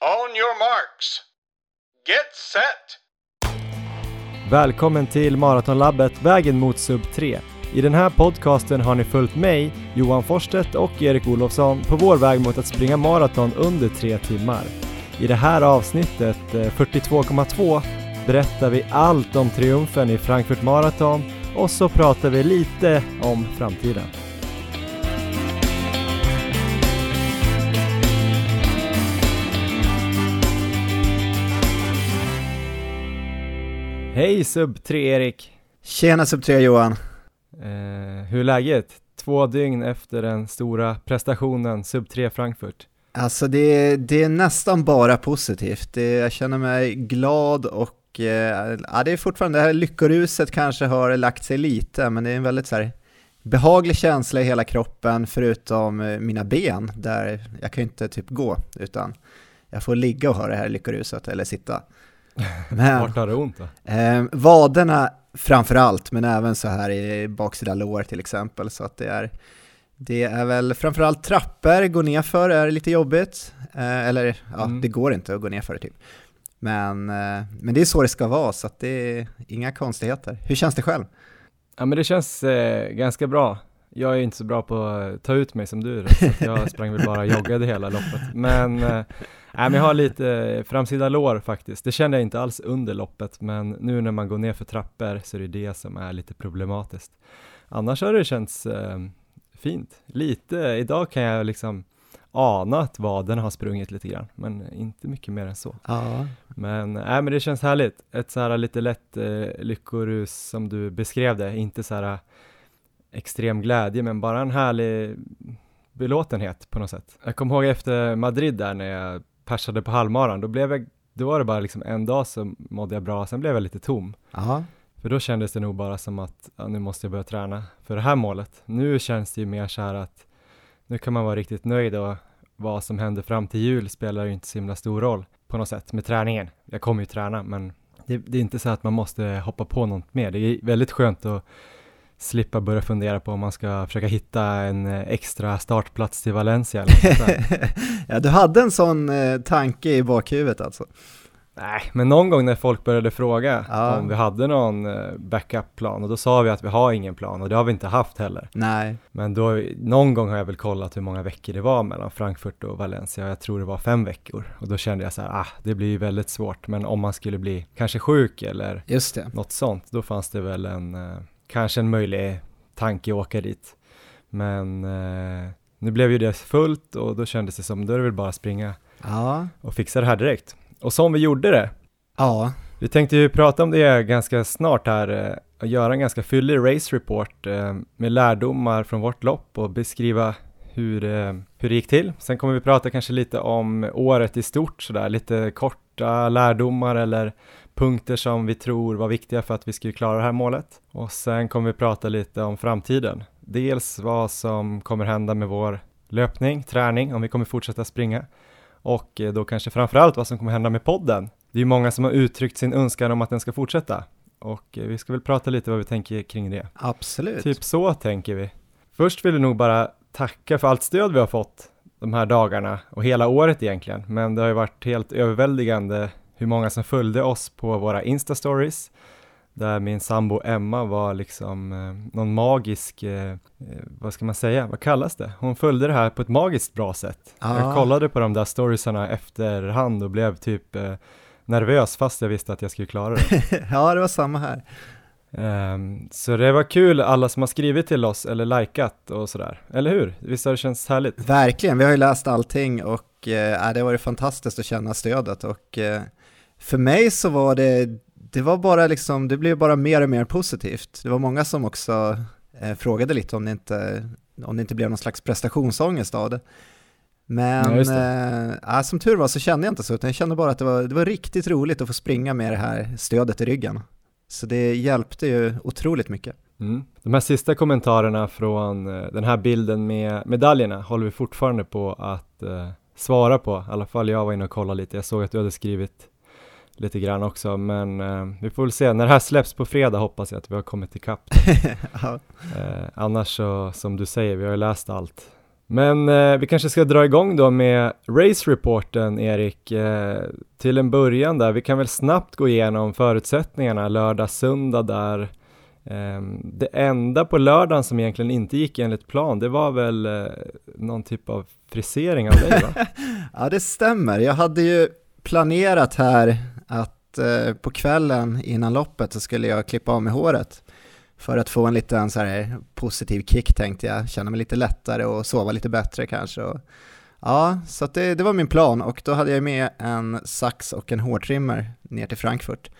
On your marks. Get set! Välkommen till Maratonlabbet Vägen mot Sub 3. I den här podcasten har ni följt mig, Johan Forstedt och Erik Olofsson på vår väg mot att springa maraton under tre timmar. I det här avsnittet, eh, 42,2, berättar vi allt om triumfen i Frankfurt Marathon och så pratar vi lite om framtiden. Hej Sub 3 Erik! Tjena Sub 3 Johan! Eh, hur är läget? Två dygn efter den stora prestationen Sub 3 Frankfurt. Alltså det, det är nästan bara positivt. Det, jag känner mig glad och eh, ja, det är fortfarande, det här lyckoruset kanske har lagt sig lite, men det är en väldigt så här, behaglig känsla i hela kroppen förutom eh, mina ben, där jag kan ju inte typ gå, utan jag får ligga och ha det här lyckoruset eller sitta. Men, Vart ont då? Eh, vaderna framför allt, men även så här i baksida lår till exempel, så att det är det är väl framförallt trappor, gå ner för är lite jobbigt, eh, eller ja, mm. det går inte att gå ner för det typ. Men, eh, men det är så det ska vara, så att det är inga konstigheter. Hur känns det själv? Ja men det känns eh, ganska bra. Jag är inte så bra på att ta ut mig som du är, så jag sprang väl bara och joggade hela loppet. Men, eh, men jag har lite framsida lår faktiskt. Det kände jag inte alls under loppet, men nu när man går ner för trappor så är det det som är lite problematiskt. Annars har det känts eh, fint. Lite, idag kan jag liksom ana att vaden har sprungit lite grann, men inte mycket mer än så. Ja. Men, äh, men det känns härligt. Ett så här lite lätt eh, lyckorus som du beskrev det, inte så här extrem glädje, men bara en härlig belåtenhet på något sätt. Jag kommer ihåg efter Madrid där när jag persade på halvmaran, då blev jag, då var det bara liksom en dag så mådde jag bra, sen blev jag lite tom. Aha. För då kändes det nog bara som att ja, nu måste jag börja träna för det här målet. Nu känns det ju mer så här att nu kan man vara riktigt nöjd och vad som händer fram till jul spelar ju inte så himla stor roll på något sätt med träningen. Jag kommer ju träna men det, det är inte så att man måste hoppa på något mer. Det är väldigt skönt att slippa börja fundera på om man ska försöka hitta en extra startplats till Valencia eller Ja, du hade en sån eh, tanke i bakhuvudet alltså? Nej, men någon gång när folk började fråga ja. om vi hade någon eh, backup-plan och då sa vi att vi har ingen plan och det har vi inte haft heller. Nej. Men då, någon gång har jag väl kollat hur många veckor det var mellan Frankfurt och Valencia och jag tror det var fem veckor och då kände jag så här, ah, det blir ju väldigt svårt, men om man skulle bli kanske sjuk eller något sånt, då fanns det väl en, eh, kanske en möjlig tanke att åka dit. Men eh, nu blev ju det fullt och då kändes det som, då är det väl bara springa ja. och fixa det här direkt. Och som vi gjorde det. Ja. Vi tänkte ju prata om det ganska snart här eh, och göra en ganska fyllig race report eh, med lärdomar från vårt lopp och beskriva hur, eh, hur det gick till. Sen kommer vi prata kanske lite om året i stort sådär, lite korta lärdomar eller punkter som vi tror var viktiga för att vi skulle klara det här målet. Och sen kommer vi prata lite om framtiden. Dels vad som kommer hända med vår löpning, träning, om vi kommer fortsätta springa och eh, då kanske framförallt vad som kommer hända med podden. Det är många som har uttryckt sin önskan om att den ska fortsätta och eh, vi ska väl prata lite vad vi tänker kring det. Absolut. Typ så tänker vi. Först vill vi nog bara tacka för allt stöd vi har fått de här dagarna och hela året egentligen, men det har ju varit helt överväldigande hur många som följde oss på våra Insta-stories där min sambo Emma var liksom eh, någon magisk, eh, eh, vad ska man säga, vad kallas det? Hon följde det här på ett magiskt bra sätt. Ah. Jag kollade på de där storiesarna efterhand och blev typ eh, nervös fast jag visste att jag skulle klara det. ja, det var samma här. Um, så det var kul alla som har skrivit till oss eller likat och sådär, eller hur? Visst har det känts härligt? Verkligen, vi har ju läst allting och eh, det har varit fantastiskt att känna stödet och eh, för mig så var det det var bara liksom, det blev bara mer och mer positivt. Det var många som också eh, frågade lite om det, inte, om det inte blev någon slags prestationsångest av det. Men ja, eh, som tur var så kände jag inte så, utan jag kände bara att det var, det var riktigt roligt att få springa med det här stödet i ryggen. Så det hjälpte ju otroligt mycket. Mm. De här sista kommentarerna från eh, den här bilden med medaljerna håller vi fortfarande på att eh, svara på. I alla fall jag var inne och kollade lite. Jag såg att du hade skrivit lite grann också, men eh, vi får väl se. När det här släpps på fredag hoppas jag att vi har kommit ikapp. ja. eh, annars så, som du säger, vi har ju läst allt. Men eh, vi kanske ska dra igång då med race-reporten, Erik. Eh, till en början där, vi kan väl snabbt gå igenom förutsättningarna lördag, söndag där. Eh, det enda på lördagen som egentligen inte gick enligt plan, det var väl eh, någon typ av frisering av dig va? ja, det stämmer. Jag hade ju planerat här att eh, på kvällen innan loppet så skulle jag klippa av mig håret för att få en liten så här positiv kick tänkte jag, känna mig lite lättare och sova lite bättre kanske. Och, ja, så det, det var min plan och då hade jag med en sax och en hårtrimmer ner till Frankfurt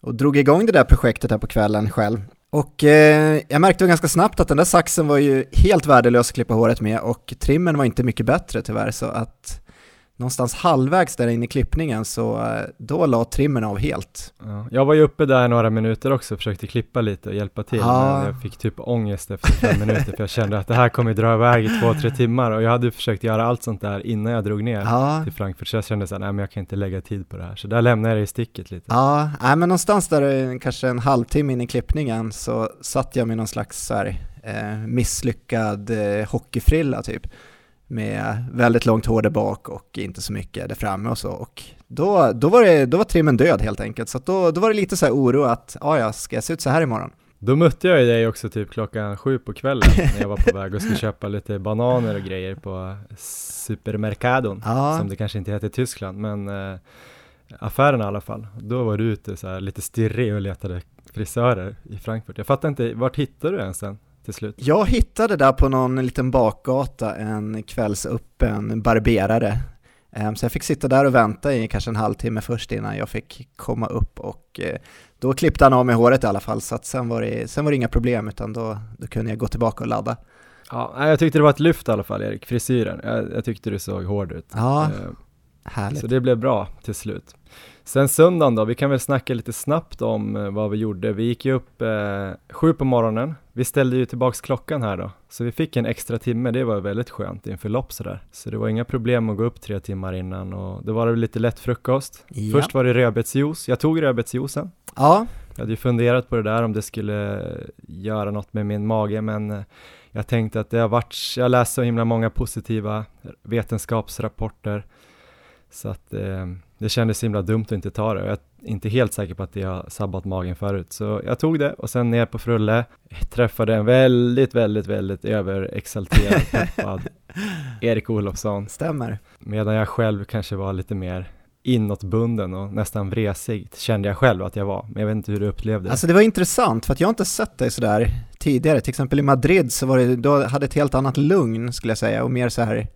och drog igång det där projektet här på kvällen själv. Och eh, jag märkte ganska snabbt att den där saxen var ju helt värdelös att klippa håret med och trimmen var inte mycket bättre tyvärr så att någonstans halvvägs där inne i klippningen så eh, då la trimmen av helt. Ja, jag var ju uppe där några minuter också och försökte klippa lite och hjälpa till Ja. men jag fick typ ångest efter fem minuter för jag kände att det här kommer dra iväg i två, tre timmar och jag hade försökt göra allt sånt där innan jag drog ner Ja, till Frankfurt så jag kände såhär, nej men jag kan inte lägga tid på det här så där lämnade jag det i sticket lite. ja nej, men någonstans där kanske en halvtimme in i klippningen så satt jag med någon slags så här, eh, misslyckad eh, hockeyfrilla typ med väldigt långt hår där bak och inte så mycket där framme och så och då, då, var, det, då var trimmen död helt enkelt så då, då var det lite så här oro att ja, ja, ska jag se ut så här imorgon? Då mötte jag dig också typ klockan sju på kvällen när jag var på väg och skulle köpa lite bananer och grejer på Supermercadon Ja, som det kanske inte heter i Tyskland men eh, affären i alla fall. Då var du ute så här lite stirrig och letade frisörer i Frankfurt. Jag fattar inte, vart hittade du ens den till slut? Jag hittade där på någon liten bakgata en kvällsöppen barberare. Ehm, Så jag fick sitta där och vänta i kanske en halvtimme först innan jag fick komma upp och eh, då klippte han av mig håret i alla fall så att sen var det, sen var det inga problem utan då, då kunde jag gå tillbaka och ladda. Ja, jag tyckte det var ett lyft i alla fall Erik, frisyren. Jag, jag tyckte du såg hård ut. Ja, Eh, härligt. Så det blev bra till slut. Sen söndagen då, vi kan väl snacka lite snabbt om eh, vad vi gjorde. Vi gick ju upp eh, sju på morgonen. Vi ställde ju tillbaks klockan här då, så vi fick en extra timme. Det var väldigt skönt inför lopp sådär. Så det var inga problem att gå upp tre timmar innan och det var väl lite lätt frukost. Ja. Först var det rödbetsjuice. Jag tog rödbetsjuicen. Ja, Jag hade ju funderat på det där om det skulle göra något med min mage men eh, jag tänkte att det har varit, jag läst så himla många positiva vetenskapsrapporter så att eh, det kändes himla dumt att inte ta det och jag är inte helt säker på att det har sabbat magen förut så jag tog det och sen ner på Frulle träffade en väldigt, väldigt, väldigt överexalterad, peppad Erik Olofsson stämmer. medan jag själv kanske var lite mer inåtbunden och nästan vresig kände jag själv att jag var, men jag vet inte hur du upplevde det. Alltså det var intressant för att jag har inte sett dig sådär tidigare, till exempel i Madrid så var det, du hade ett helt annat lugn skulle jag säga och mer så här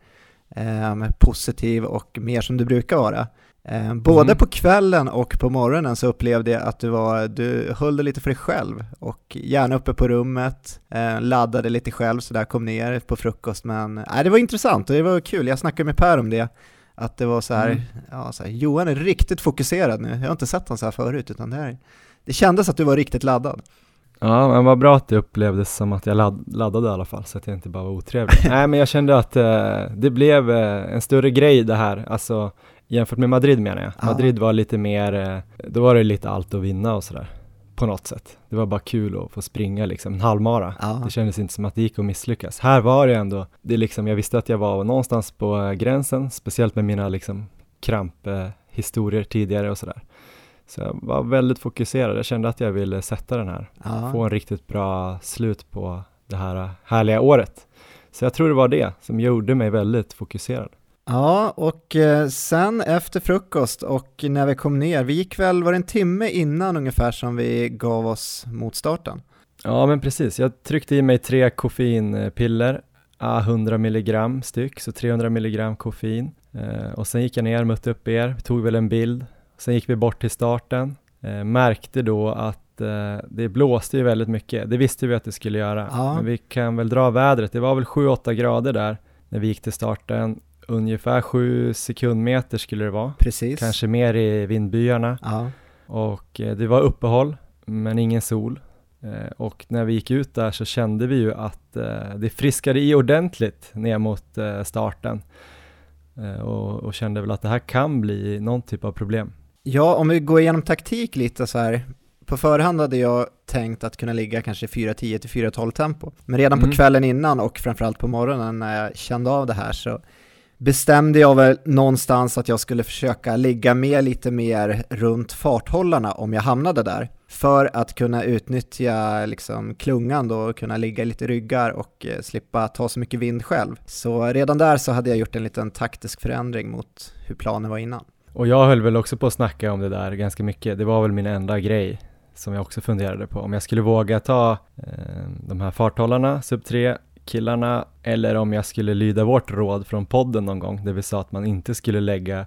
ehm, positiv och mer som du brukar vara. Ehm, både Mm. på kvällen och på morgonen så upplevde jag att du var, du höll det lite för dig själv och gärna uppe på rummet, eh, laddade lite själv så där kom ner på frukost men nej, det var intressant och det var kul, jag snackade med Per om det att det var så här, Mm. ja, så här, Johan är riktigt fokuserad nu, jag har inte sett honom så här förut utan det, här, det kändes att du var riktigt laddad. Ja, men vad bra att det upplevdes som att jag ladd, laddade i alla fall, så att jag inte bara var otrevlig. Nej, men jag kände att eh, det blev eh, en större grej det här, alltså jämfört med Madrid menar jag. Ja. Madrid var lite mer, eh, då var det lite allt att vinna och sådär, på något sätt. Det var bara kul att få springa liksom, en halvmara. Ja. Det kändes inte som att det gick att misslyckas. Här var det ändå, det liksom, jag visste att jag var någonstans på eh, gränsen, speciellt med mina liksom kramphistorier eh, historier tidigare och sådär. Så jag var väldigt fokuserad, jag kände att jag ville sätta den här Ja. få en riktigt bra slut på det här härliga året. Så jag tror det var det som gjorde mig väldigt fokuserad. Ja, och eh, sen efter frukost och när vi kom ner, vi gick väl, var det en timme innan ungefär som vi gav oss mot starten? Ja men precis, jag tryckte i mig tre koffeinpiller, ah, 100 milligram styck, så 300 milligram koffein. Eh, och sen gick jag ner, mötte upp er, tog väl en bild. Sen gick vi bort till starten, eh, märkte då att det blåste ju väldigt mycket. Det visste vi att det skulle göra, Ja. men vi kan väl dra vädret. Det var väl 7-8 grader där när vi gick till starten. Ungefär 7 sekundmeter skulle det vara, Precis. kanske mer i vindbyarna. Ja. Och eh, det var uppehåll, men ingen sol. Eh, och när vi gick ut där så kände vi ju att eh, det friskade i ordentligt ner mot starten. Och, och kände väl att det här kan bli någon typ av problem. ja, om vi går igenom taktik lite så här. på förhand hade jag tänkt att kunna ligga kanske 4.10 till 4.12 tempo. Men redan Mm. på kvällen innan och framförallt på morgonen när jag kände av det här så bestämde jag väl någonstans att jag skulle försöka ligga med lite mer runt farthållarna om jag hamnade där. För att kunna utnyttja liksom klungan då och kunna ligga lite ryggar och eh, slippa ta så mycket vind själv. Så redan där så hade jag gjort en liten taktisk förändring mot hur planen var innan. Och jag höll väl också på att snacka om det där ganska mycket. Det var väl min enda grej som jag också funderade på. Om jag skulle våga ta eh, de här farthållarna, sub 3 killarna, eller om jag skulle lyda vårt råd från podden någon gång, det vill säga att man inte skulle lägga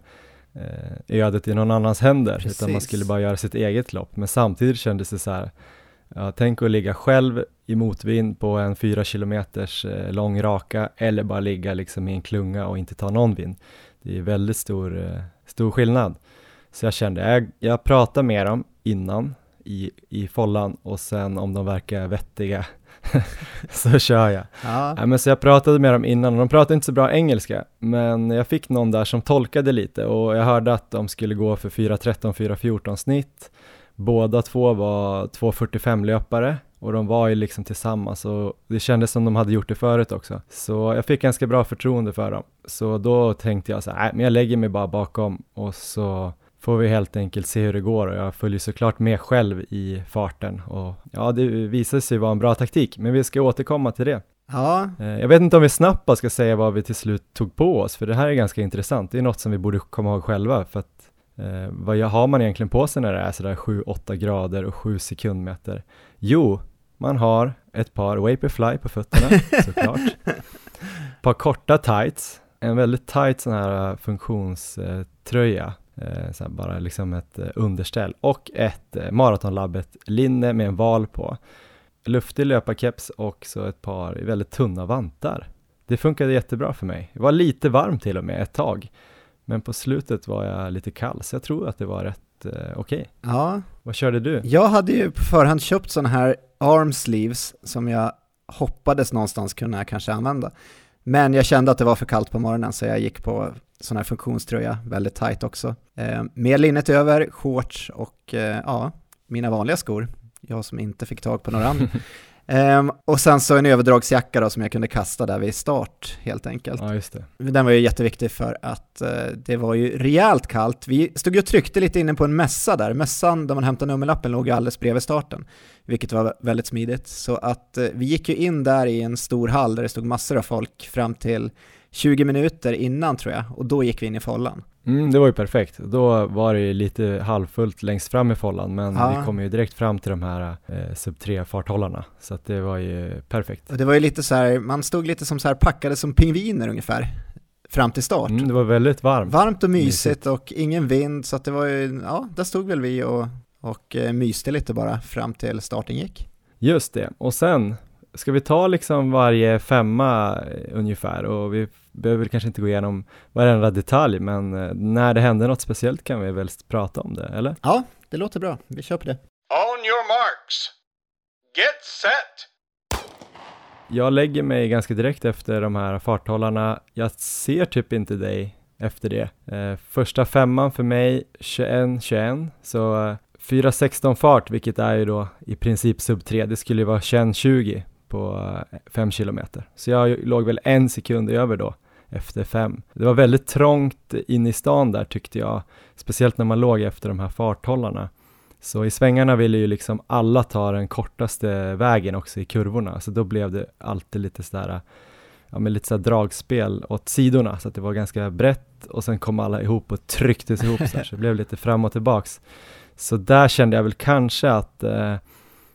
eh, ödet i någon annans händer, utan man Precis. skulle bara göra sitt eget lopp. Men samtidigt kändes det så här, ja, tänk att ligga själv i motvind på en fyra kilometers eh, lång raka, eller bara ligga liksom i en klunga och inte ta någon vind. Det är väldigt stor, eh, stor skillnad. Så jag kände, jag, jag pratar med dem innan i, i follan och sen om de verkar vettiga så kör jag. Ja, Nej, men så jag pratade med dem innan och de pratade inte så bra engelska, men jag fick någon där som tolkade lite och jag hörde att de skulle gå för 4.13, 4.14 snitt. Båda två var 2.45 löpare och de var ju liksom tillsammans och det kändes som de hade gjort det förut också. Så jag fick ganska bra förtroende för dem. Så då tänkte jag så här, nej men jag lägger mig bara bakom och så får vi helt enkelt se hur det går och jag följer såklart med själv i farten och ja, det visade sig vara en bra taktik, men vi ska återkomma till det. ja, Eh, Jag vet inte om vi snabbt bara ska säga vad vi till slut tog på oss, för det här är ganska intressant. Det är något som vi borde komma ihåg själva, för att eh, vad har man egentligen på sig när det är sådär 7-8 grader och 7 sekundmeter? Jo, man har ett par Vaporfly på fötterna, såklart. Ett par korta tights, en väldigt tight sån här eh, funktionströja, här bara liksom ett eh, underställ och ett eh, Maratonlabbet linne med en val på luftig löparkeps och så ett par väldigt tunna vantar. Det funkade jättebra för mig. Det var lite varmt till och med ett tag, men på slutet var jag lite kall, så jag tror att det var rätt eh, okej. ja. Vad körde du? Jag hade ju på förhand köpt sådana här arm sleeves som jag hoppades någonstans kunna kanske använda. Men jag kände att det var för kallt på morgonen så jag gick på sån här funktionströja, väldigt tight också. Eh, med linnet över, shorts och eh, ja, mina vanliga skor. Jag som inte fick tag på några andra. Ehm, och sen så en överdragsjacka då som jag kunde kasta där vid start helt enkelt. Ja. Den var ju jätteviktig för att eh, det var ju rejält kallt. Vi stod ju och tryckte lite inne på en mässa där. Mässan där man hämtar nummerlappen låg ju alldeles bredvid starten, vilket var väldigt smidigt. Så att eh, vi gick ju in där i en stor hall där det stod massor av folk fram till 20 minuter innan tror jag, och då gick vi in i follan. Mm, det var ju perfekt. Då var det ju lite halvfullt längst fram i follan, men Ja. vi kom ju direkt fram till de här eh, sub 3 farthållarna, så att det var ju perfekt. Och det var ju lite så här, man stod lite som så här packade som pingviner ungefär, fram till start. Mm, det var väldigt varmt. Varmt och mysigt Mysigt. och ingen vind, så att det var ju, ja, där stod väl vi och, och eh, myste lite bara fram till starten gick. Just det, och sen ska vi ta liksom varje femma eh, ungefär och vi behöver kanske inte gå igenom varenda detalj men eh, när det hände något speciellt kan vi väl prata om det, eller? Ja, det låter bra. Vi kör på det. On your marks. Get set. Jag lägger mig ganska direkt efter de här farthållarna. Jag ser typ inte dig efter det. Eh, första femman för mig 21-21, så eh, 4.16 fart, vilket är ju då i princip sub 3, det skulle ju vara 21-20 på eh, 5 kilometer. Så jag låg väl en sekund över då efter fem. Det var väldigt trångt in i stan där tyckte jag, speciellt när man låg efter de här farthållarna. Så i svängarna ville ju liksom alla ta den kortaste vägen också i kurvorna, så då blev det alltid lite sådär, ja men lite sådär dragspel åt sidorna, så att det var ganska brett och sen kom alla ihop och trycktes ihop så, här, så det blev lite fram och tillbaks. Så där kände jag väl kanske att eh,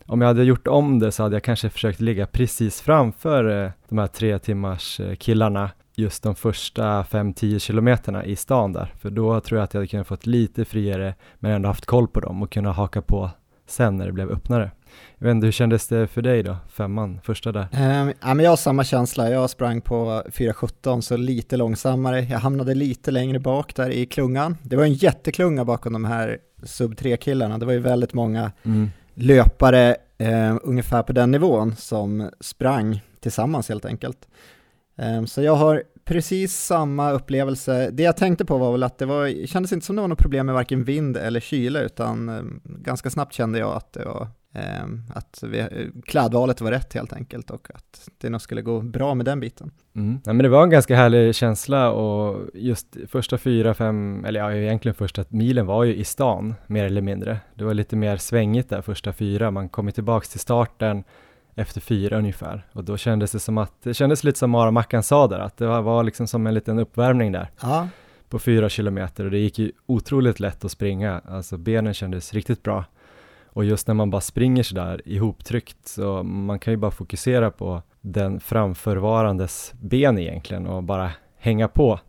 om jag hade gjort om det så hade jag kanske försökt ligga precis framför eh, de här tre timmars eh, killarna just de första 5-10 kilometerna i stan där, för då tror jag att jag hade kunnat fått lite friare men ändå haft koll på dem och kunna haka på sen när det blev öppnare. Jag vet inte, hur kändes det för dig då, femman, första där? Um, ja, men jag har samma känsla, jag sprang på 4.17 så lite långsammare, jag hamnade lite längre bak där i klungan. Det var en jätteklunga bakom de här sub 3-killarna, det var ju väldigt många Mm löpare eh, ungefär på den nivån som sprang tillsammans helt enkelt. Eh, så jag har precis samma upplevelse. Det jag tänkte på var väl att det var, kändes inte som det var något problem med varken vind eller kyla, utan eh, ganska snabbt kände jag att det var att vi, klädvalet var rätt helt enkelt och att det nog skulle gå bra med den biten. Mm. Ja, men det var en ganska härlig känsla och just första fyra, fem, eller ja, egentligen första milen var ju i stan mer eller mindre. Det var lite mer svängigt där första fyra, man kom ju tillbaks till starten efter fyra ungefär och då kändes det som att, det kändes lite som Mara Mackan sa där, att det var, var liksom som en liten uppvärmning där. Ja. På fyra kilometer och det gick ju otroligt lätt att springa, alltså benen kändes riktigt bra. Och just när man bara springer sådär ihoptryckt så man kan ju bara fokusera på den framförvarandes ben egentligen och bara hänga på.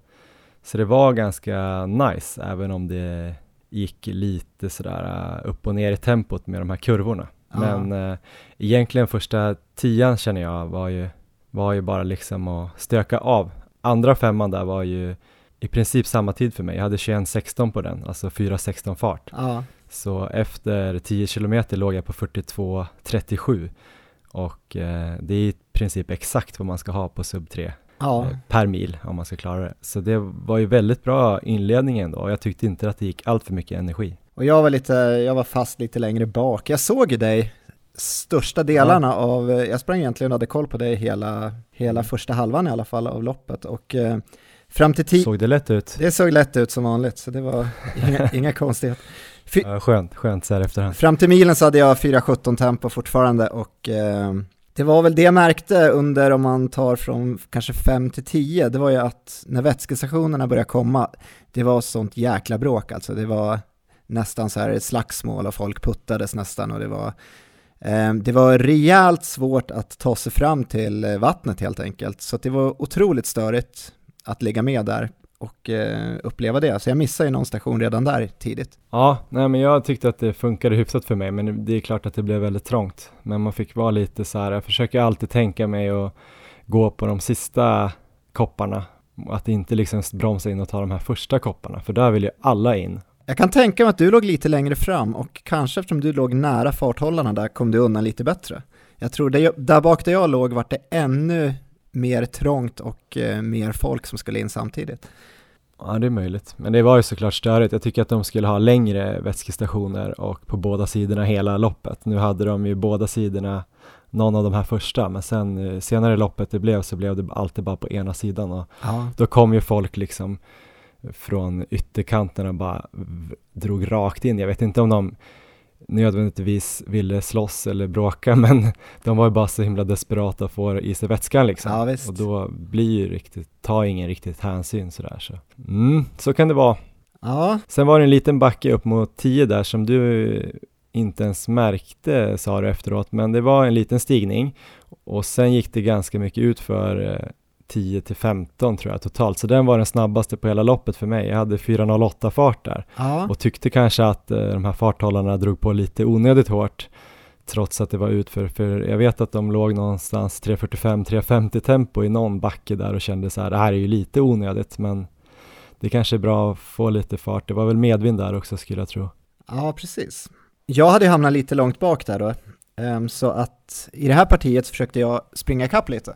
Så det var ganska nice även om det gick lite sådär uh, upp och ner i tempot med de här kurvorna. Ja. Men uh, egentligen första tian känner jag var ju, var ju bara liksom att stöka av. Andra femman där var ju i princip samma tid för mig. Jag hade 21.16 på den, alltså 4.16 fart. Ja. Så efter 10 kilometer låg jag på 42.37 och eh, det är i princip exakt vad man ska ha på sub 3 ja. eh, per mil om man ska klara det. Så det var ju väldigt bra inledning ändå och jag tyckte inte att det gick allt för mycket energi. Och jag var lite, jag var fast lite längre bak. Jag såg ju dig största delarna ja. av, jag sprang egentligen och hade koll på dig hela, hela första halvan i alla fall av loppet och eh, fram till tio... Såg det lätt ut? Det såg lätt ut som vanligt, så det var inga, inga konstigheter. Fy ja, skönt, skönt så här efterhand. Fram till milen så hade jag 4.17 tempo fortfarande och eh, det var väl det jag märkte under, om man tar från kanske 5 till 10, det var ju att när vätskestationerna började komma, det var sånt jäkla bråk alltså. Det var nästan så här slagsmål och folk puttades nästan och det var eh, det var rejält svårt att ta sig fram till vattnet helt enkelt, så det var otroligt störigt att ligga med där och eh, uppleva det. Så jag missade ju någon station redan där tidigt. Ja, nej men jag tyckte att det funkade hyfsat för mig, men det är klart att det blev väldigt trångt. Men man fick vara lite så här, jag försöker alltid tänka mig att gå på de sista kopparna, att inte liksom bromsa in och ta de här första kopparna, för där vill ju alla in. Jag kan tänka mig att du låg lite längre fram och kanske eftersom du låg nära farthållarna där kom du undan lite bättre. Jag tror det, där bak där jag låg var det ännu mer trångt och eh, mer folk som skulle in samtidigt. Ja, det är möjligt. Men det var ju såklart störigt. Jag tycker att de skulle ha längre vätskestationer och på båda sidorna hela loppet. Nu hade de ju båda sidorna någon av de här första, men sen eh, senare loppet det blev så blev det alltid bara på ena sidan och ja. då kom ju folk liksom från ytterkanterna bara drog rakt in. Jag vet inte om de nödvändigtvis ville slåss eller bråka men de var ju bara så himla desperata att få i sig vätskan liksom. Ja, och då blir ju riktigt, ta ingen riktigt hänsyn sådär så. Mm, så kan det vara. Ja. Sen var det en liten backe upp mot 10 där som du inte ens märkte sa du efteråt men det var en liten stigning och sen gick det ganska mycket ut för eh, 10 till 15 tror jag totalt, så den var den snabbaste på hela loppet för mig. Jag hade 4.08 fart där ja. och tyckte kanske att eh, de här farthållarna drog på lite onödigt hårt trots att det var utför, för jag vet att de låg någonstans 3.45-3.50 tempo i någon backe där och kände så här, det här är ju lite onödigt men det kanske är bra att få lite fart. Det var väl medvind där också skulle jag tro. Ja, precis. Jag hade hamnat lite långt bak där då, um, så att i det här partiet försökte jag springa ikapp lite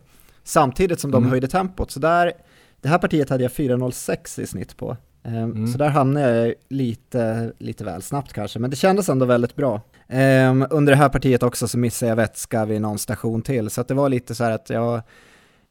samtidigt som de mm. höjde tempot. Så där, det här partiet hade jag 4.06 i snitt på. Um, mm. Så där hamnade jag lite, lite väl snabbt kanske, men det kändes ändå väldigt bra. Um, under det här partiet också så missade jag vätska vid någon station till, så det var lite så här att jag,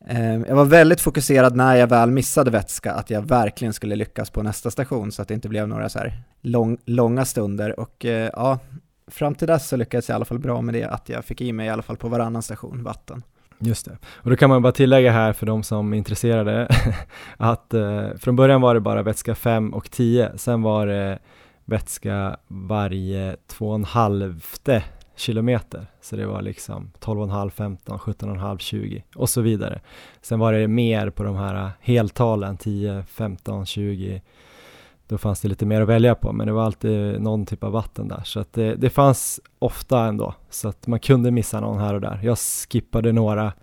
um, jag var väldigt fokuserad när jag väl missade vätska, att jag verkligen skulle lyckas på nästa station, så att det inte blev några så här lång, långa stunder. Och uh, ja, fram till dess så lyckades jag i alla fall bra med det, att jag fick i mig i alla fall på varannan station vatten. Just det. Och då kan man bara tillägga här för de som är intresserade att eh, från början var det bara vätska 5 och 10, sen var det vätska varje 2,5 kilometer. Så det var liksom 12,5, 15, 17,5, 20 och så vidare. Sen var det mer på de här eh, heltalen 10, 15, 20 då fanns det lite mer att välja på, men det var alltid någon typ av vatten där, så att det, det fanns ofta ändå, så att man kunde missa någon här och där. Jag skippade några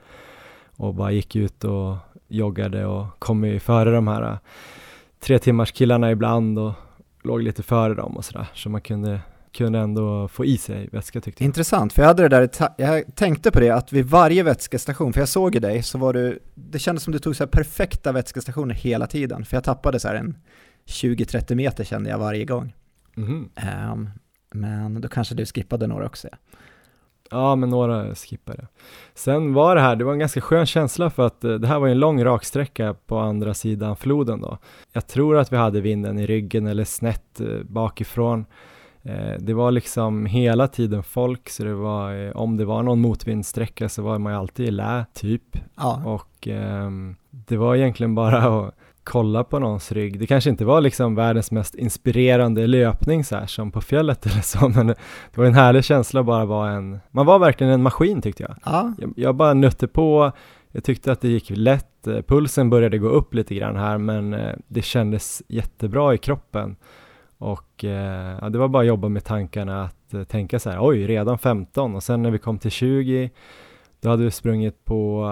och bara gick ut och joggade och kom ju före de här äh, tre timmars killarna ibland och låg lite före dem och sådär, så man kunde, kunde ändå få i sig vätska tyckte jag. Intressant, för jag hade det där, jag tänkte på det att vid varje vätskestation, för jag såg ju dig, så var du, det kändes som du tog så här perfekta vätskestationer hela tiden, för jag tappade så här en 20-30 meter kände jag varje gång. Mhm. Ehm, men då kanske du skippade några också. Ja. Ja, men några skippade. Sen var det här, det var en ganska skön känsla för att eh, det här var en lång raksträcka på andra sidan floden då. Jag tror att vi hade vinden i ryggen eller snett eh, bakifrån. Eh, Det var liksom hela tiden folk, så det var, om det var någon motvindsträcka så var man ju alltid i lä, typ. ja. Och ehm, det var egentligen bara att kolla på någons rygg. Det kanske inte var liksom världens mest inspirerande löpning så här som på fjället eller så, men det var en härlig känsla att bara vara en, man var verkligen en maskin tyckte jag. ja. Jag, jag bara nötte på, jag tyckte att det gick lätt, eh, pulsen började gå upp lite grann här, men eh, det kändes jättebra i kroppen. Och eh, ja, det var bara att jobba med tankarna att tänka så här, oj, redan 15 och sen när vi kom till 20, då hade vi sprungit på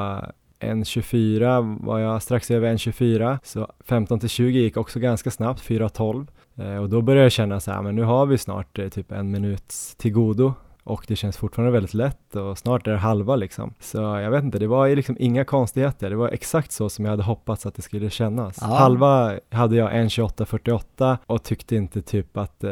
1.24 var jag strax över 1.24, så 15 till 20 gick också ganska snabbt, 4.12. Eh, och då började jag känna så här, men nu har vi snart eh, typ en minut till godo och det känns fortfarande väldigt lätt och snart är det halva liksom. Så jag vet inte, det var liksom inga konstigheter, det var exakt så som jag hade hoppats att det skulle kännas. Ja. Halva hade jag 1.28.48 och tyckte inte typ att eh,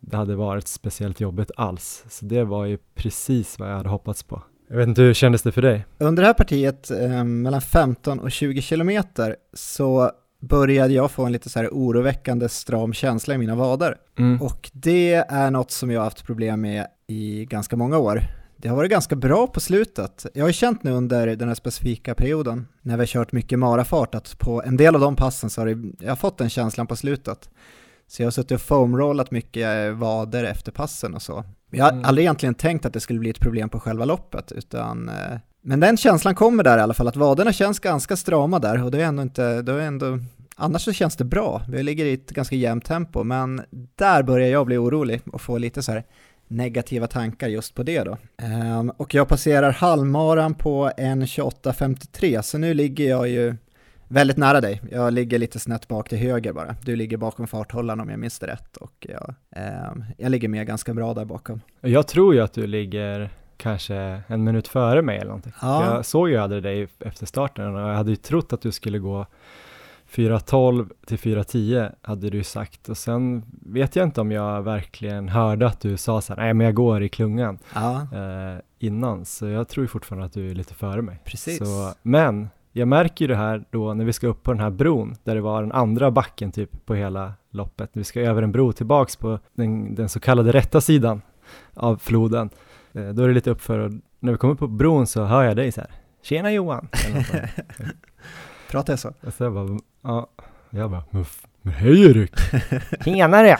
det hade varit speciellt jobbigt alls. Så det var ju precis vad jag hade hoppats på. Jag vet inte, hur kändes det för dig? Under det här partiet, eh, mellan 15 och 20 kilometer, så började jag få en lite så här oroväckande stram känsla i mina vader. Mm. Och det är något som jag har haft problem med i ganska många år. Det har varit ganska bra på slutet. Jag har känt nu under den här specifika perioden, när vi har kört mycket marafart, att på en del av de passen så har det, jag har fått den känslan på slutet. Så jag har suttit och foamrollat mycket eh, vader efter passen och så. Jag har Mm. aldrig egentligen tänkt att det skulle bli ett problem på själva loppet, utan eh, men den känslan kommer där i alla fall, att vaderna känns ganska strama där och det är ändå inte, det är ändå, annars så känns det bra. Vi ligger i ett ganska jämnt tempo, men där börjar jag bli orolig och få lite så här negativa tankar just på det då. Ehm, och jag passerar halvmaran på 1.28.53, så nu ligger jag ju väldigt nära dig. Jag ligger lite snett bak till höger bara. Du ligger bakom farthållaren om jag minns det rätt och jag, ehm, jag ligger med ganska bra där bakom. Jag tror ju att du ligger kanske en minut före mig eller någonting. Ja. Jag såg ju aldrig dig efter starten och jag hade ju trott att du skulle gå 4.12 till 4.10 hade du sagt och sen vet jag inte om jag verkligen hörde att du sa så här, nej men jag går i klungan Ja, eh, innan så jag tror ju fortfarande att du är lite före mig. precis. Så, men jag märker ju det här då när vi ska upp på den här bron där det var den andra backen typ på hela loppet. Vi ska över en bro tillbaks på den, den så kallade rätta sidan av floden. Eh, då är det lite uppför och när vi kommer på bron så hör jag dig så här. Tjena Johan! Pratar jag så? och så jag bara, ja, jag bara, men hej Erik! Tjenare!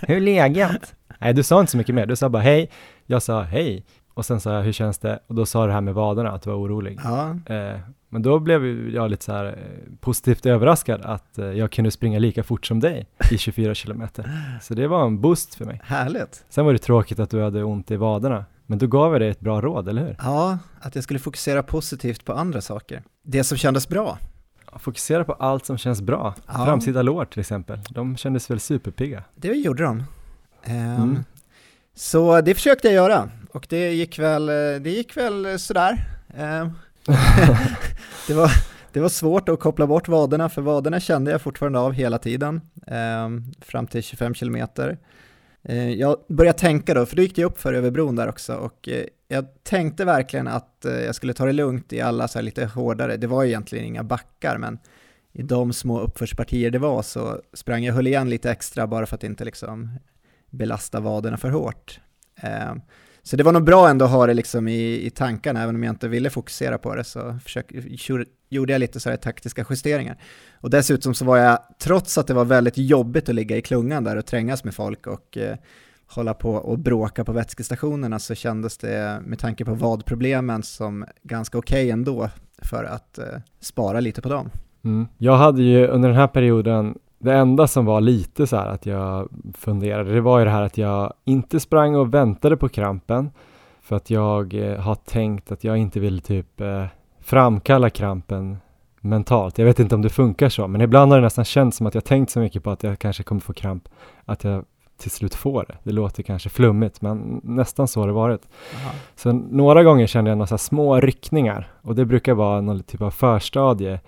Hur är läget? Nej, du sa inte så mycket mer. Du sa bara hej. Jag sa hej. Och sen sa jag, hur känns det? Och då sa du det här med vaderna, att du var orolig. Ja, Eh, men då blev jag lite så här eh, positivt överraskad att eh, jag kunde springa lika fort som dig i 24 kilometer. Så det var en boost för mig. härligt. Sen var det tråkigt att du hade ont i vaderna, men då gav jag dig ett bra råd, eller hur? Ja, att jag skulle fokusera positivt på andra saker. Det som kändes bra. Fokusera på allt som känns bra. Ja. Framsida lår till exempel, de kändes väl superpigga. Det gjorde de. Ehm, Mm. Så det försökte jag göra och det gick väl, det gick väl sådär. Ehm, det, var, det var svårt att koppla bort vaderna för vaderna kände jag fortfarande av hela tiden ehm, fram till 25 kilometer. Eh, Jag började tänka då, för då gick det upp för över bron där också och eh, jag tänkte verkligen att eh, jag skulle ta det lugnt i alla så här lite hårdare, det var egentligen inga backar men i de små uppförspartier det var så sprang jag höll igen lite extra bara för att inte liksom belasta vaderna för hårt. Så det var nog bra ändå att ha det liksom i, i tankarna, även om jag inte ville fokusera på det så försök, gjorde jag lite sådär taktiska justeringar. Och dessutom så var jag, trots att det var väldigt jobbigt att ligga i klungan där och trängas med folk och eh, hålla på och bråka på vätskestationerna så kändes det med tanke på vadproblemen som ganska okej ändå för att eh, spara lite på dem. Mm. Jag hade ju under den här perioden, det enda som var lite så här att jag funderade, det var ju det här att jag inte sprang och väntade på krampen för att jag eh, har tänkt att jag inte vill typ eh, framkalla krampen mentalt. Jag vet inte om det funkar så, men ibland har det nästan känts som att jag tänkt så mycket på att jag kanske kommer få kramp att jag till slut får det. Det låter kanske flummigt, men nästan så har det varit. Aha. Så några gånger kände jag några små ryckningar och det brukar vara någon typ av förstadie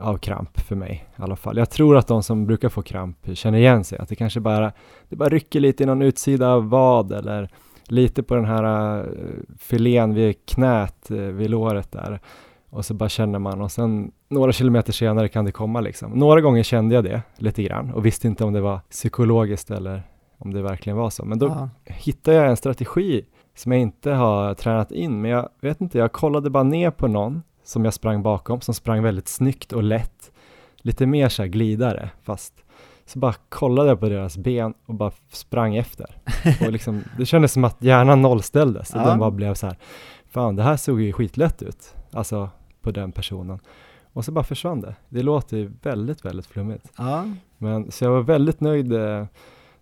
av kramp för mig i alla fall. Jag tror att de som brukar få kramp känner igen sig, att det kanske bara, det bara rycker lite i någon utsida av vad eller lite på den här uh, filén vid knät, uh, vid låret där. Och så bara känner man och sen några kilometer senare kan det komma liksom. Några gånger kände jag det lite grann och visste inte om det var psykologiskt eller om det verkligen var så. Men då Aha. hittade jag en strategi som jag inte har tränat in, men jag vet inte, jag kollade bara ner på någon som jag sprang bakom, som sprang väldigt snyggt och lätt, lite mer så här glidare, fast så bara kollade jag på deras ben och bara sprang efter. Och liksom, det kändes som att hjärnan nollställdes och Ja. den bara blev så här, fan det här såg ju skitlätt ut, alltså på den personen. Och så bara försvann det. Det låter ju väldigt, väldigt flummigt. Ja, Men så jag var väldigt nöjd eh, när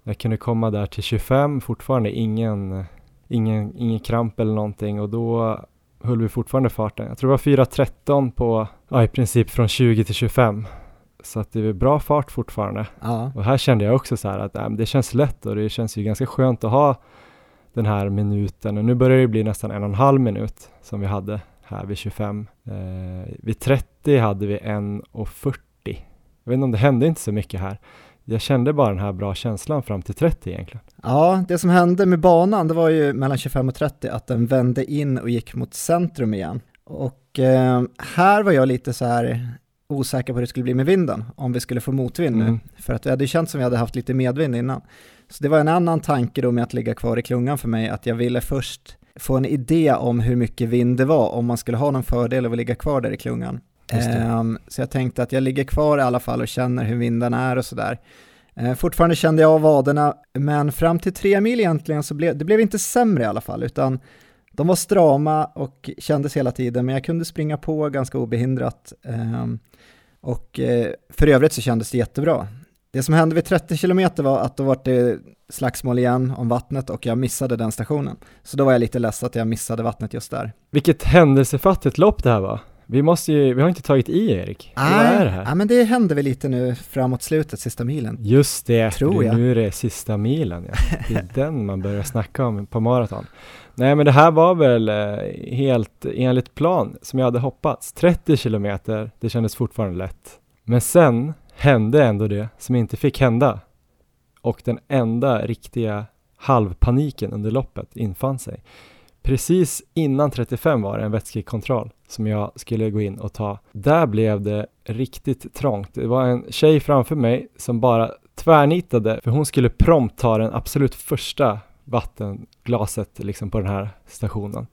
jag kunde komma där till 25, fortfarande ingen, ingen, ingen kramp eller någonting och då höll vi fortfarande farten. Jag tror det var 4.13 på, ja i princip från 20 till 25. Så att det är bra fart fortfarande. ja, Och här kände jag också så här att äh, det känns lätt och det känns ju ganska skönt att ha den här minuten och nu börjar det bli nästan en och en halv minut som vi hade här vid 25. Eh, vid 30 hade vi 1.40. Jag vet inte om det hände inte så mycket här. Jag kände bara den här bra känslan fram till 30 egentligen. ja, det som hände med banan, det var ju mellan 25 och 30 att den vände in och gick mot centrum igen. Och eh, här var jag lite så här osäker på hur det skulle bli med vinden, om vi skulle få motvind nu. Mm. För att det hade känts som vi hade haft lite medvind innan. Så det var en annan tanke då med att ligga kvar i klungan för mig, att jag ville först få en idé om hur mycket vind det var, om man skulle ha någon fördel av att ligga kvar där i klungan. Ehm, så jag tänkte att jag ligger kvar i alla fall och känner hur vinden är och sådär. Eh, fortfarande kände jag av vaderna, men fram till tre mil egentligen så blev det blev inte sämre i alla fall, utan de var strama och kändes hela tiden, men jag kunde springa på ganska obehindrat. Ehm, och eh, för övrigt så kändes det jättebra. Det som hände vid 30 km var att då var det slagsmål igen om vattnet och jag missade den stationen. Så då var jag lite ledsen att jag missade vattnet just där. Vilket händelsefattigt lopp det här var. Vi måste ju, vi har inte tagit i Erik. Vad är det här? Ja, men det hände väl lite nu framåt slutet, sista milen. Just det, Tror jag. nu är det sista milen. Ja. Det är den man börjar snacka om på maraton. Nej men det här var väl eh, helt enligt plan som jag hade hoppats. 30 kilometer, det kändes fortfarande lätt. Men sen hände ändå det som inte fick hända. Och den enda riktiga halvpaniken under loppet infann sig. Precis innan 35 var det en vätskekontroll som jag skulle gå in och ta. Där blev det riktigt trångt. Det var en tjej framför mig som bara tvärnitade för hon skulle prompt ta den absolut första vattenglaset liksom på den här stationen.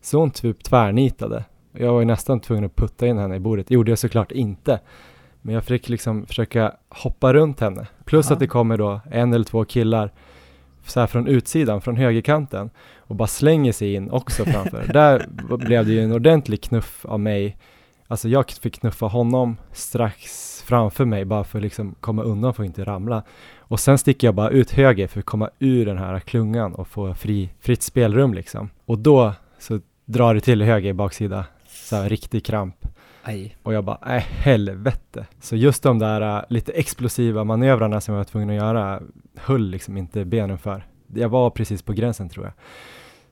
Så hon typ tvärnitade. Jag var ju nästan tvungen att putta in henne i bordet. Det gjorde jag såklart inte. Men jag fick liksom försöka hoppa runt henne. Plus Ja. att det kommer då en eller två killar så här från utsidan, från högerkanten och bara slänger sig in också framför. Där blev det ju en ordentlig knuff av mig. Alltså jag fick knuffa honom strax framför mig bara för att liksom komma undan för att inte ramla. Och sen sticker jag bara ut höger för att komma ur den här klungan och få fri, fritt spelrum liksom. Och då så drar det till höger baksida, så här riktig kramp. Aj. Och jag bara, nej helvete. Så just de där äh, lite explosiva manövrarna som jag var tvungen att göra höll liksom inte benen för. Jag var precis på gränsen tror jag.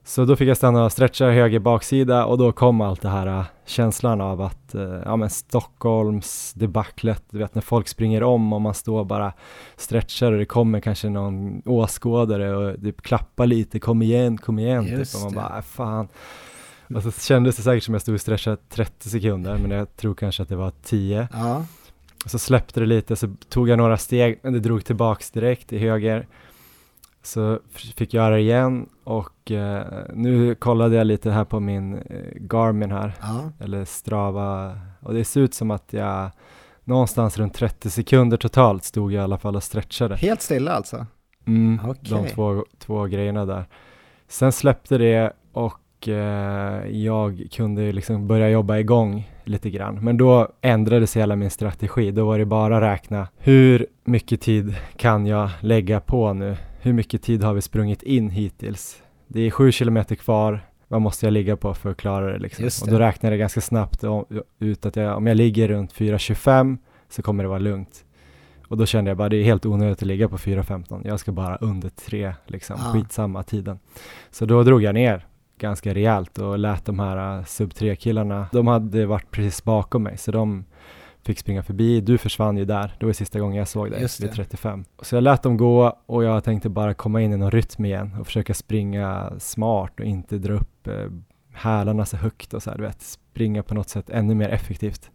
Så då fick jag stanna och stretcha höger baksida och då kom allt det här äh, känslan av att, äh, ja men Stockholms debaclet, du vet när folk springer om och man står bara stretchar och det kommer kanske någon åskådare och typ klappar lite, kom igen, kom igen, Just typ. och man det. bara, äh, fan. Och så kändes det säkert som jag stod och stretchade 30 sekunder, men jag tror kanske att det var 10. Ja, så släppte det lite, så tog jag några steg, men det drog tillbaks direkt i höger. Så fick jag göra det igen och eh, nu kollade jag lite här på min eh, Garmin här, ja. eller Strava, och det ser ut som att jag någonstans runt 30 sekunder totalt stod jag i alla fall och stretchade. Helt stilla alltså? Mm, Okej. De två, två grejerna där. Sen släppte det och eh, jag kunde liksom börja jobba igång lite grann. Men då ändrades hela min strategi. Då var det bara räkna hur mycket tid kan jag lägga på nu? Hur mycket tid har vi sprungit in hittills? Det är sju kilometer kvar. Vad måste jag ligga på för att klara det liksom? Just Och det. då räknade jag ganska snabbt ut att jag, om jag ligger runt 4.25 så kommer det vara lugnt. Och då kände jag bara det är helt onödigt att ligga på 4.15. Jag ska bara under 3 liksom, Ja. skitsamma tiden. Så då drog jag ner ganska rejält och lät de här uh, sub 3 killarna, de hade varit precis bakom mig så de fick springa förbi. Du försvann ju där, det var sista gången jag såg dig vid det. 35. Så jag lät dem gå och jag tänkte bara komma in i någon rytm igen och försöka springa smart och inte dra upp eh, hälarna så högt och så här, du vet, springa på något sätt ännu mer effektivt.